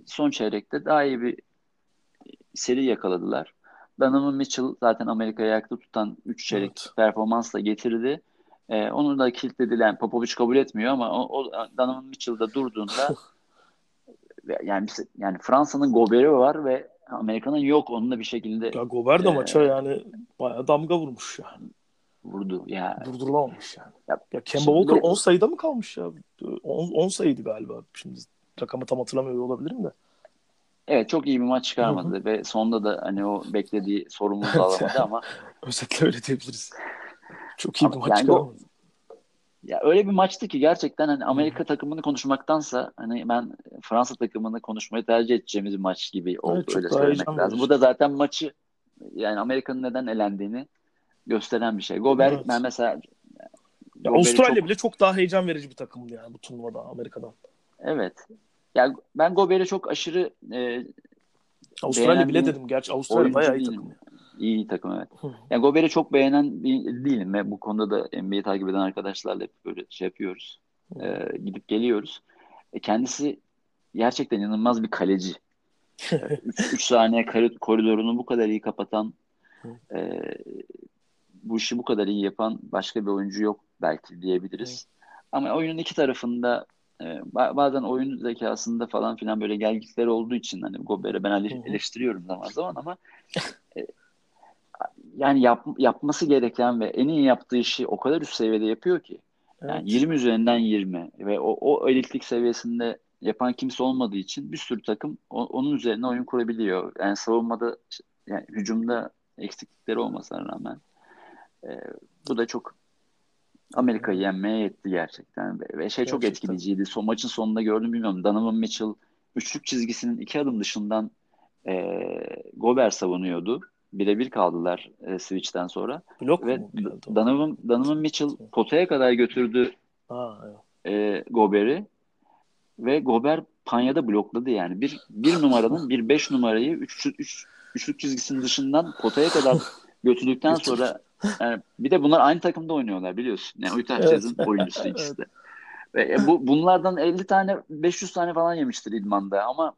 son çeyrekte daha iyi bir seri yakaladılar. Donovan Mitchell zaten Amerika'yı ayakta tutan 3 çeyrek Evet. performansla getirdi. E, onu da kilitlediler. Yani Popovic kabul etmiyor ama o, o Donovan Mitchell da durduğunda *laughs* yani yani Fransa'nın Gobert'i var ve Amerika'nın yok. Onunla bir şekilde Ya Gober de e, maça yani bayağı damga vurmuş yani. vurdu. Ya, Durdurulamamış yani. ya Ya Kemba şimdi Walker 10 sayıda mı kalmış ya? 10, 10 sayıydı galiba. Şimdi rakamı tam hatırlamıyor olabilirim de. Evet çok iyi bir maç çıkarmadı ve sonda da hani o beklediği sorumluluğu alamadı ama *laughs* Özetle öyle diyebiliriz. Çok iyi bir maç yani çıkaramadı. Ya öyle bir maçtı ki gerçekten hani Amerika takımını konuşmaktansa hani ben Fransa takımını konuşmayı tercih edeceğimiz bir maç gibi oldu Evet, öyle söylemek lazım. Bu verici. da zaten maçı yani Amerika'nın neden elendiğini gösteren bir şey. Gober Evet. ben mesela Ya Avustralya çok bile çok daha heyecan verici bir takımdı yani bu turnuvada Amerika'dan. evet. Ya ben Gober'i çok aşırı e, Avustralya bile dedim. Gerçi Avustralya bayağı iyi takım. İyi takım evet. Yani Gober'i çok beğenen bir değilim ve bu konuda da NBA'yi takip eden arkadaşlarla hep böyle şey yapıyoruz. Ee, gidip geliyoruz. E, kendisi gerçekten inanılmaz bir kaleci. *laughs* 3 saniye kari- koridorunu bu kadar iyi kapatan, e, bu işi bu kadar iyi yapan başka bir oyuncu yok belki diyebiliriz. Ama oyunun iki tarafında e, ba- bazen oyun zekasında falan filan böyle gelgitleri olduğu için hani Gober'i ben eleştiriyorum zaman zaman ama e, *laughs* yani yap, yapması gereken ve en iyi yaptığı işi o kadar üst seviyede yapıyor ki. Yani Evet. 20 üzerinden 20 ve o, o elitlik seviyesinde yapan kimse olmadığı için bir sürü takım o- onun üzerine oyun kurabiliyor. Yani savunmada, yani hücumda eksiklikleri olmasına rağmen e, bu da çok Amerika'yı yenmeye yetti gerçekten. Ve, ve şey çok Gerçekten. etkileyiciydi. Son maçın sonunda gördüm bilmiyorum. Donovan Mitchell üçlük çizgisinin iki adım dışından e, Gobert savunuyordu. Birebir kaldılar e, switch'ten sonra. Blok Ve? Donovan, Donovan Mitchell potaya kadar götürdü evet. e, Gobert'i ve Gobert panyada blokladı yani. Bir, bir numaranın bir beş numarayı üç, üç, üçlük çizgisinin dışından potaya kadar *laughs* götürdükten sonra yani bir de bunlar aynı takımda oynuyorlar biliyorsun. Yani Utah Evet. Jazz'ın oyuncusu *laughs* ikisi de. Ve e, bu bunlardan 50 tane 500 tane falan yemiştir idmanda ama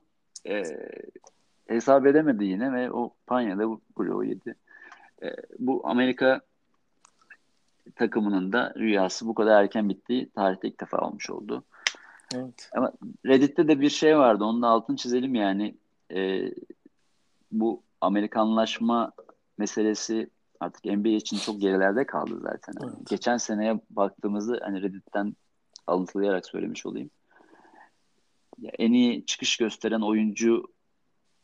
e, hesap edemedi yine ve o panyada bu bloğu yedi. E, bu Amerika takımının da rüyası bu kadar erken bittiği tarihte ilk defa olmuş oldu. Evet. Ama Reddit'te de bir şey vardı. Onun da altını çizelim yani. Ee, bu Amerikanlaşma meselesi artık NBA için çok gerilerde kaldı zaten. Yani Evet. Geçen seneye baktığımızda hani Reddit'ten alıntılayarak söylemiş olayım. Ya en iyi çıkış gösteren oyuncu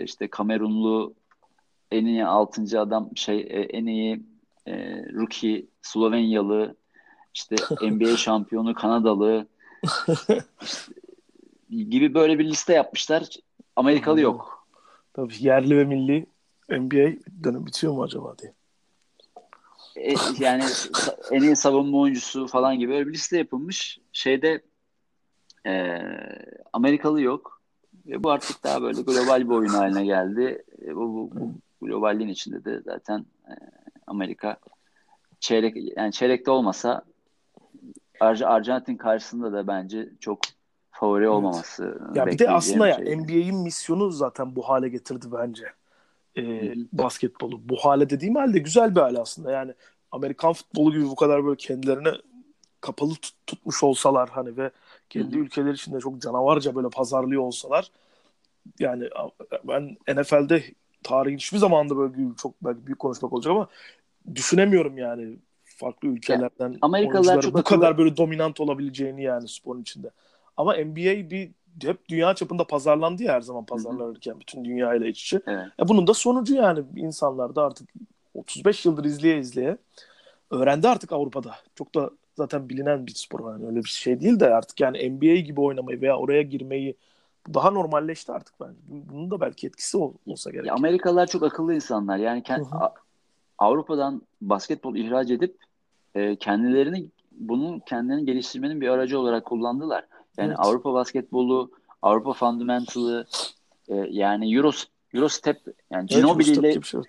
işte Kamerunlu en iyi 6. adam şey e, en iyi e, rookie Slovenyalı işte *laughs* NBA şampiyonu Kanadalı gibi böyle bir liste yapmışlar. Amerikalı yok. Tabii yerli ve milli NBA dönüm bitiyor mu acaba diye. E, yani en iyi savunma oyuncusu falan gibi öyle bir liste yapılmış. Şeyde e, Amerikalı yok. Ve bu artık daha böyle global bir oyun haline geldi. E, bu, bu, bu globalliğin içinde de zaten e, Amerika çeyrek yani çeyrekte olmasa Ar- Arjantin karşısında da bence çok favori olmaması Ya bir de aslında ya şey. NBA'in misyonu zaten bu hale getirdi bence. Ee, hı. basketbolu. Bu hale dediğim halde güzel bir hale aslında. Yani Amerikan futbolu gibi bu kadar böyle kendilerine kapalı tut- tutmuş olsalar hani ve kendi ülkeleri içinde çok canavarca böyle pazarlıyor olsalar yani ben NFL'de tarihin hiçbir zamanda böyle çok belki büyük konuşmak olacak ama düşünemiyorum yani farklı ülkelerden Amerikalılar oyuncuların çok bu akıllı- kadar böyle dominant olabileceğini yani sporun içinde. Ama NBA bir hep dünya çapında pazarlandı ya her zaman pazarlanırken bütün dünyayla iç içe. Evet. E bunun da sonucu yani insanlar da artık 35 yıldır izleye izleye öğrendi artık Avrupa'da. Çok da zaten bilinen bir spor yani öyle bir şey değil de artık yani NBA gibi oynamayı veya oraya girmeyi daha normalleşti artık bence. Bunun da belki etkisi ol- olsa gerek. Ya Amerikalılar çok akıllı insanlar. Yani kend- Avrupa'dan basketbol ihraç edip e, kendilerini bunu kendilerini geliştirmenin bir aracı olarak kullandılar. Yani Evet. Avrupa basketbolu, Avrupa fundamental'ı e, yani Euro Eurostep yani Evet, Ginobili Eurostep ile gibi bir şey.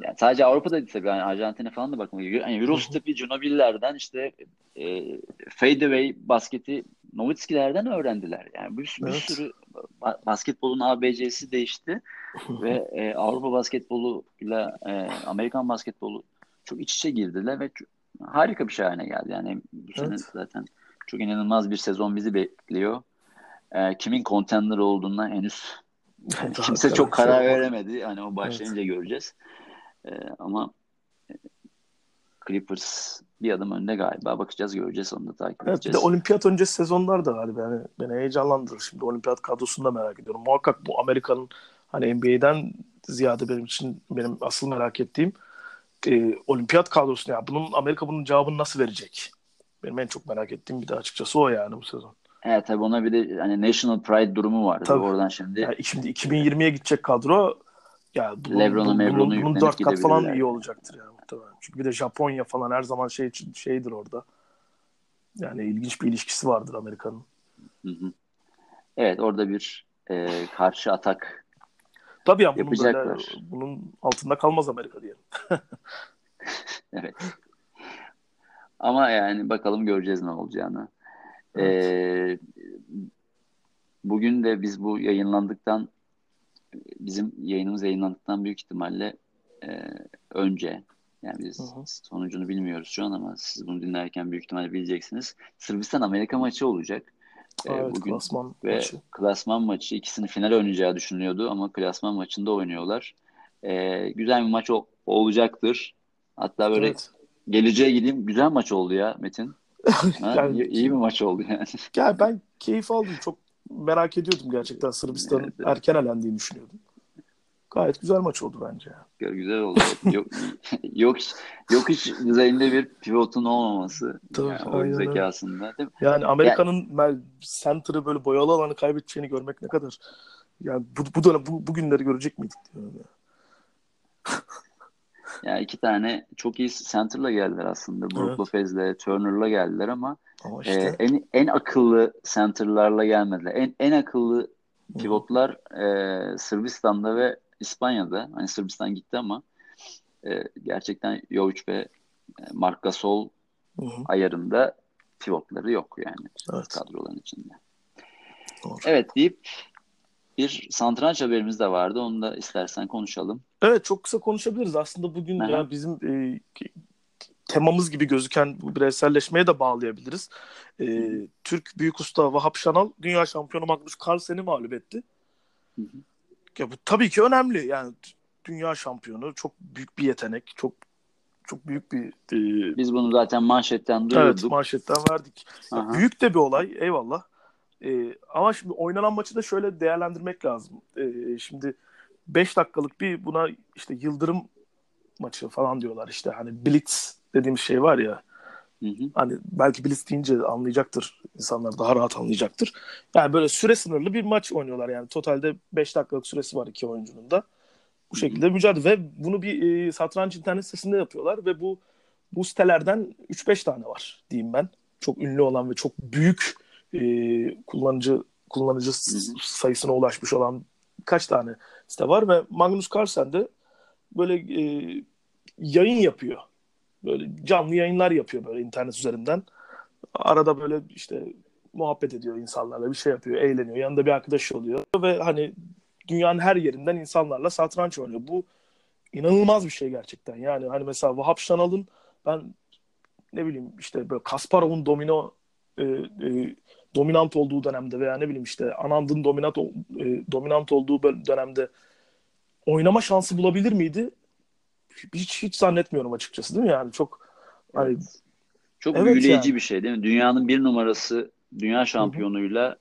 Yani sadece Avrupa'da değil tabii yani Arjantin'e falan da bakmak gerekiyor. Yani Eurostep'i Ginobili'lerden işte e, fadeaway basketi Nowitzki'lerden öğrendiler. Yani bir, bir Evet. sürü ba- basketbolun ABC'si değişti ve e, Avrupa basketboluyla e, Amerikan basketbolu çok iç içe girdiler ve çok- harika bir şey haline geldi. Yani bu sene Evet. zaten çok inanılmaz bir sezon bizi bekliyor. E, kimin contender olduğuna henüz yani *laughs* kimse çok karar veremedi. Hani o başlayınca göreceğiz. E, ama e, Clippers bir adım önde galiba. Bakacağız, göreceğiz. Onu da takip Evet, bir edeceğiz. de olimpiyat öncesi sezonlar da var. Yani beni heyecanlandırır. Şimdi olimpiyat kadrosunu da merak ediyorum. Muhakkak bu Amerika'nın hani NBA'den ziyade benim için benim asıl merak ettiğim e, olimpiyat kadrosunu ya bunun Amerika bunun cevabını nasıl verecek? Benim en çok merak ettiğim bir de açıkçası o yani bu sezon. Evet tabii ona bir de hani National Pride durumu var. Tabii. Oradan şimdi Yani şimdi 2020'ye gidecek kadro ya bunun, Lebron'u, bunun, Mebron'u bunun, yüklenip dört kat falan gidebilirler iyi yani. olacaktır yani muhtemelen. Çünkü bir de Japonya falan her zaman şey şeydir orada. Yani ilginç bir ilişkisi vardır Amerika'nın. Hı hı. Evet orada bir e, karşı atak Tabii ya bunun Yapacaklar. böyle bunun altında kalmaz Amerika diyelim. *laughs* evet. Ama yani bakalım göreceğiz ne olacağını. E, bugün de biz bu yayınlandıktan bizim yayınımız yayınlandıktan büyük ihtimalle e, önce yani biz Hı hı. sonucunu bilmiyoruz şu an ama siz bunu dinlerken büyük ihtimalle bileceksiniz. Sırbistan Amerika maçı olacak. E, evet, bugün klasman ve maçı. klasman maçı ikisini final oynayacağı düşünülüyordu ama klasman maçında oynuyorlar. E, güzel bir maç ol- olacaktır. Hatta böyle Evet. geleceğe gideyim. Güzel maç oldu ya Metin. *laughs* Ha, Yani- iyi, iyi bir maç oldu yani. Ya ben keyif aldım. Çok merak ediyordum gerçekten Sırbistan'ın Evet, evet. erken elendiğini düşünüyordum. Gayet güzel maç oldu bence. Güzel oldu. *laughs* Yok yok yok hiç düzeyinde bir pivotun olmaması. Tabii, yani oyun zekasında değil mi? Yani Amerika'nın mel- center'ı böyle boyalı alanı kaybedeceğini görmek ne kadar yani bu, bu dönem bu, bugünleri görecek miydik diyorum ya. Yani iki tane çok iyi center'la geldiler aslında. Brook Evet. Lopez'le Turner'la geldiler ama Ama e, işte en en akıllı center'larla gelmediler. En en akıllı pivotlar e, Sırbistan'da ve İspanya'da. Hani Sırbistan gitti ama e, gerçekten Jovic ve e, Marc Gasol Hı hı, ayarında pivotları yok yani evet. kadroların içinde. Doğru. Evet deyip bir satranç haberimiz de vardı. Onu da istersen konuşalım. Evet çok kısa konuşabiliriz. Aslında bugün Aha. ya bizim e, temamız gibi gözüken bu bireyselleşmeye de bağlayabiliriz. E, Türk büyük usta Vahap Şanal dünya şampiyonu Magnus Carlsen'i mağlup etti. Hı hı. Ya bu tabii ki önemli. Yani dünya şampiyonu çok büyük bir yetenek. Çok çok büyük bir e, Biz bunu zaten manşetten evet duyurduk. manşetten verdik. Ya büyük de bir olay eyvallah. E, ama şimdi oynanan maçı da şöyle değerlendirmek lazım. E, şimdi 5 dakikalık bir buna işte Yıldırım maçı falan diyorlar işte hani Blitz dediğimiz şey var ya Hı hı. hani belki Blitz deyince anlayacaktır insanlar daha rahat anlayacaktır. Yani böyle süre sınırlı bir maç oynuyorlar yani totalde 5 dakikalık süresi var iki oyuncunun da. Bu şekilde mücadele ve bunu bir e, satranç internet sitesinde yapıyorlar ve bu bu sitelerden 3-5 tane var diyeyim ben. Çok ünlü olan ve çok büyük e, kullanıcı kullanıcı Hı hı. sayısına ulaşmış olan kaç tane site var ve Magnus Carlsen de böyle e, yayın yapıyor. Böyle canlı yayınlar yapıyor böyle internet üzerinden. Arada böyle işte muhabbet ediyor insanlarla bir şey yapıyor, eğleniyor. Yanında bir arkadaşı oluyor ve hani dünyanın her yerinden insanlarla satranç oynuyor. Bu inanılmaz bir şey gerçekten. Yani hani mesela Vahap Şanal'ın ben ne bileyim işte böyle Kasparov'un domino e, e, dominant olduğu dönemde veya ne bileyim işte Anand'ın dominant e, dominant olduğu dönemde oynama şansı bulabilir miydi? Hiç hiç zannetmiyorum açıkçası değil mi yani çok hani Çok Evet büyüleyici yani. bir şey değil mi? Dünyanın bir numarası dünya şampiyonuyla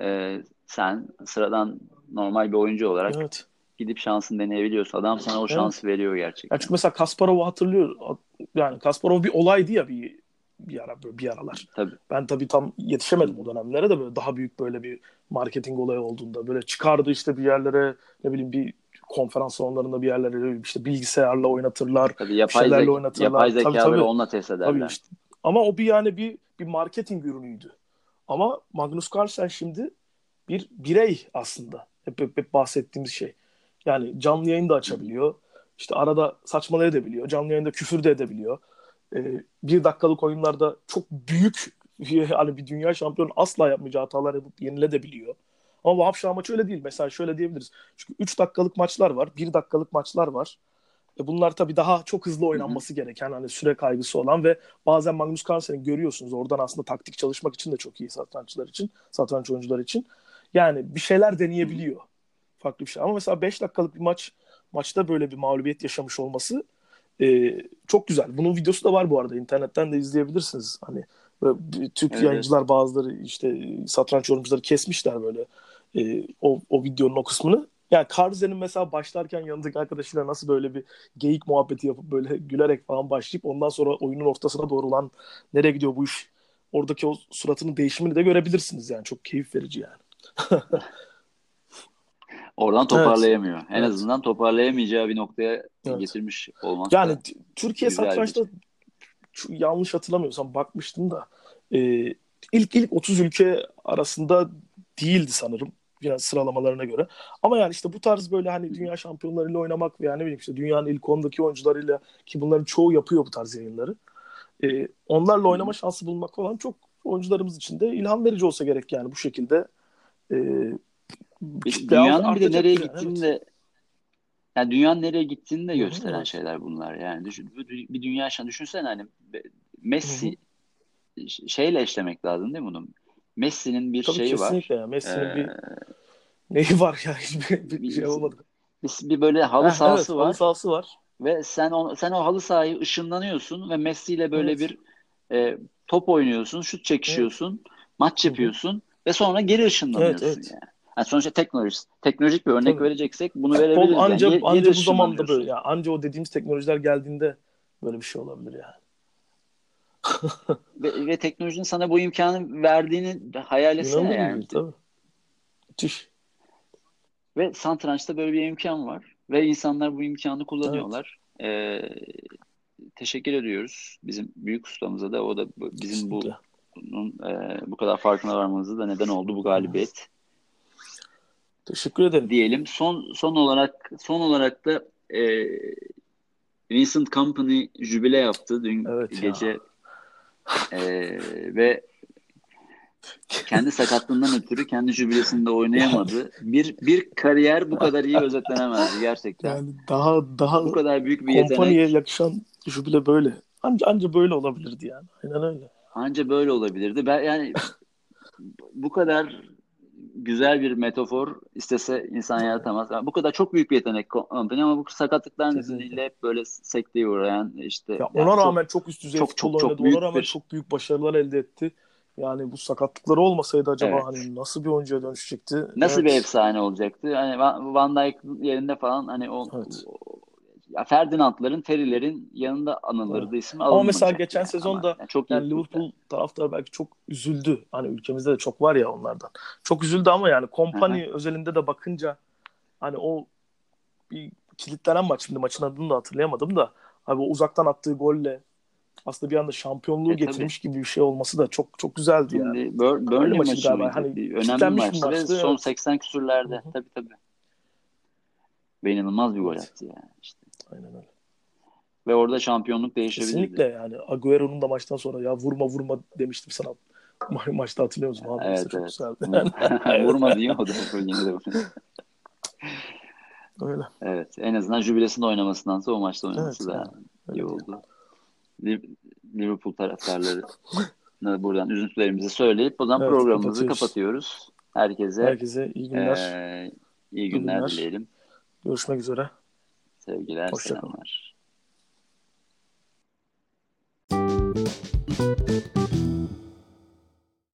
e, sen sıradan normal bir oyuncu olarak evet. gidip şansını deneyebiliyorsun. Adam sana o Evet. şansı veriyor gerçekten. Yani çünkü mesela Kasparov'u hatırlıyor. Yani Kasparov bir olaydı ya bir bir ara böyle bir aralar. Tabii. Ben tabii tam yetişemedim o dönemlere de böyle daha büyük böyle bir marketing olayı olduğunda böyle çıkardı işte bir yerlere ne bileyim bir konferans salonlarında bir yerlere işte bilgisayarla oynatırlar. Tabii yapay, şeylerle zeka, oynatırlar. yapay Tabii, zekaları tabii. onunla test ederler. Tabii işte. Ama o bir yani bir bir marketing ürünüydü. Ama Magnus Carlsen şimdi bir birey aslında. Hep, hep, hep bahsettiğimiz şey. Yani canlı yayın da açabiliyor. İşte arada saçmalayabiliyor. Canlı yayında küfür de edebiliyor. Ee, bir dakikalık oyunlarda çok büyük *laughs* hani bir dünya şampiyonu asla yapmayacağı hatalar yapıp yenilebiliyor. Ama Vahap Şah maçı öyle değil. Mesela şöyle diyebiliriz. Çünkü 3 dakikalık maçlar var. 1 dakikalık maçlar var. E bunlar tabii daha çok hızlı oynanması gereken hani süre kaygısı olan ve bazen Magnus Carlsen'i görüyorsunuz. Oradan aslında taktik çalışmak için de çok iyi satranççılar için, satranç oyuncular için. Yani bir şeyler deneyebiliyor. Farklı bir şey. Ama mesela 5 dakikalık bir maç maçta böyle bir mağlubiyet yaşamış olması e, çok güzel. Bunun videosu da var bu arada. İnternetten de izleyebilirsiniz. Hani Türk Evet, yayıncılar bazıları işte satranç yorumcuları kesmişler böyle e, o, o videonun o kısmını. Yani Karzen'in mesela başlarken yanındaki arkadaşıyla nasıl böyle bir geyik muhabbeti yapıp böyle gülerek falan başlayıp ondan sonra oyunun ortasına doğru lan nereye gidiyor bu iş? Oradaki o suratının değişimini de görebilirsiniz yani. Çok keyif verici yani. *laughs* Oradan toparlayamıyor. En Evet. azından toparlayamayacağı bir noktaya Evet. getirmiş olmak Yani Türkiye satrançta şey. yanlış hatırlamıyorsam bakmıştım da e, ilk ilk 30 ülke arasında değildi sanırım yani sıralamalarına göre. Ama yani işte bu tarz böyle hani dünya şampiyonlarıyla oynamak veya ne bileyim işte dünyanın ilk 10'daki oyuncularıyla ki bunların çoğu yapıyor bu tarz yayınları. E, onlarla oynama şansı bulmak falan çok oyuncularımız için de ilham verici olsa gerek yani bu şekilde. E, dünyanın bir de nereye yani, gittiğini evet. de yani dünyanın nereye gittiğini de gösteren evet. şeyler bunlar. Yani düşün, bir dünya şampiyonu düşünsene hani Messi ş- şeyle eşlemek lazım değil mi bunu? Messi'nin bir Tabii şeyi var. kesinlikle ya. Messi'nin Ee, bir neyi var ya *laughs* hiçbir bir bir- şey olmadı. bir, bir böyle halı Heh, sahası evet, var halı sahası var. ve sen o, sen o halı sahayı ışınlanıyorsun ve Messi ile böyle Evet. bir e, top oynuyorsun, şut çekişiyorsun, evet. maç yapıyorsun ve sonra geri ışınlanıyorsun evet, evet. yani. yani. Sonuçta teknoloji, teknolojik bir örnek Tabii. vereceksek bunu Futbol verebiliriz. Anca, yani. anca bu zamanda böyle. Yani anca o dediğimiz teknolojiler geldiğinde böyle bir şey olabilir yani. Ve, ve teknolojinin sana bu imkanı verdiğini hayal etsene yani. Tabii. Müthiş. Ve satrançta böyle bir imkan var. Ve insanlar bu imkanı kullanıyorlar. Evet. Ee, teşekkür ediyoruz bizim büyük ustamıza da o da bizim bu bunun, e, bu kadar farkına varmamızı da neden oldu bu galibiyet. Teşekkür ederim. Diyelim. Son son olarak son olarak da e, Vincent Company jübile yaptı dün evet gece. E, ve kendi sakatlığından ötürü kendi jübilesinde oynayamadı. Bir bir kariyer bu kadar iyi özetlenemezdi gerçekten. Yani daha daha bu kadar büyük bir yetenek. Kompaniye yakışan jübile böyle. Anca anca böyle olabilirdi yani. Aynen öyle. Anca böyle olabilirdi. Ben yani bu kadar güzel bir metafor istese insan yaratamaz. Yani bu kadar çok büyük bir yetenek kompanya ama bu sakatlıklar nedeniyle hep böyle sekteye uğrayan işte. Ya ona yani rağmen çok, çok üst düzey çok, çok, çok oynadı. Ona rağmen bir... çok büyük başarılar elde etti. Yani bu sakatlıkları olmasaydı acaba evet. hani nasıl bir oyuncuya dönüşecekti? Nasıl evet. bir efsane olacaktı? Hani Van Dijk yerinde falan hani o, evet. o ya Ferdinand'ların, Terry'lerin yanında anılırdı evet. ismi Ama mesela geçen yani. sezonda yani, çok yani Liverpool yani. taraftarı belki çok üzüldü. Hani ülkemizde de çok var ya onlardan. Çok üzüldü ama yani kompani özelinde de bakınca hani o bir kilitlenen maç şimdi maçın adını da hatırlayamadım da abi o uzaktan attığı golle aslında bir anda şampiyonluğu e, getirmiş tabii. gibi bir şey olması da çok çok güzeldi Şimdi yani. Bur Burnley maçı, galiba. Hani önemli maçtı ve son evet. 80 küsürlerde. Hı-hı. Tabii tabii. Ve inanılmaz bir gol attı yani. İşte. Aynen öyle. Ve orada şampiyonluk değişebilirdi. Kesinlikle yani. Agüero'nun da maçtan sonra ya vurma vurma demiştim sana. *laughs* Ma- maçta hatırlıyor musun? Abi, evet, evet. Çok güzeldi. *laughs* *laughs* vurma diyor o da Öyle. Evet. En azından jübilesinde oynamasındansa o maçta oynaması evet, da yani. iyi oldu. Liverpool taraftarları buradan üzüntülerimizi söyleyip o zaman evet, programımızı kapatıyoruz. Herkese, Herkese iyi günler. E, iyi günler, günler dileyelim. Görüşmek üzere. Sevgiler, Hoşça selamlar. Kalın.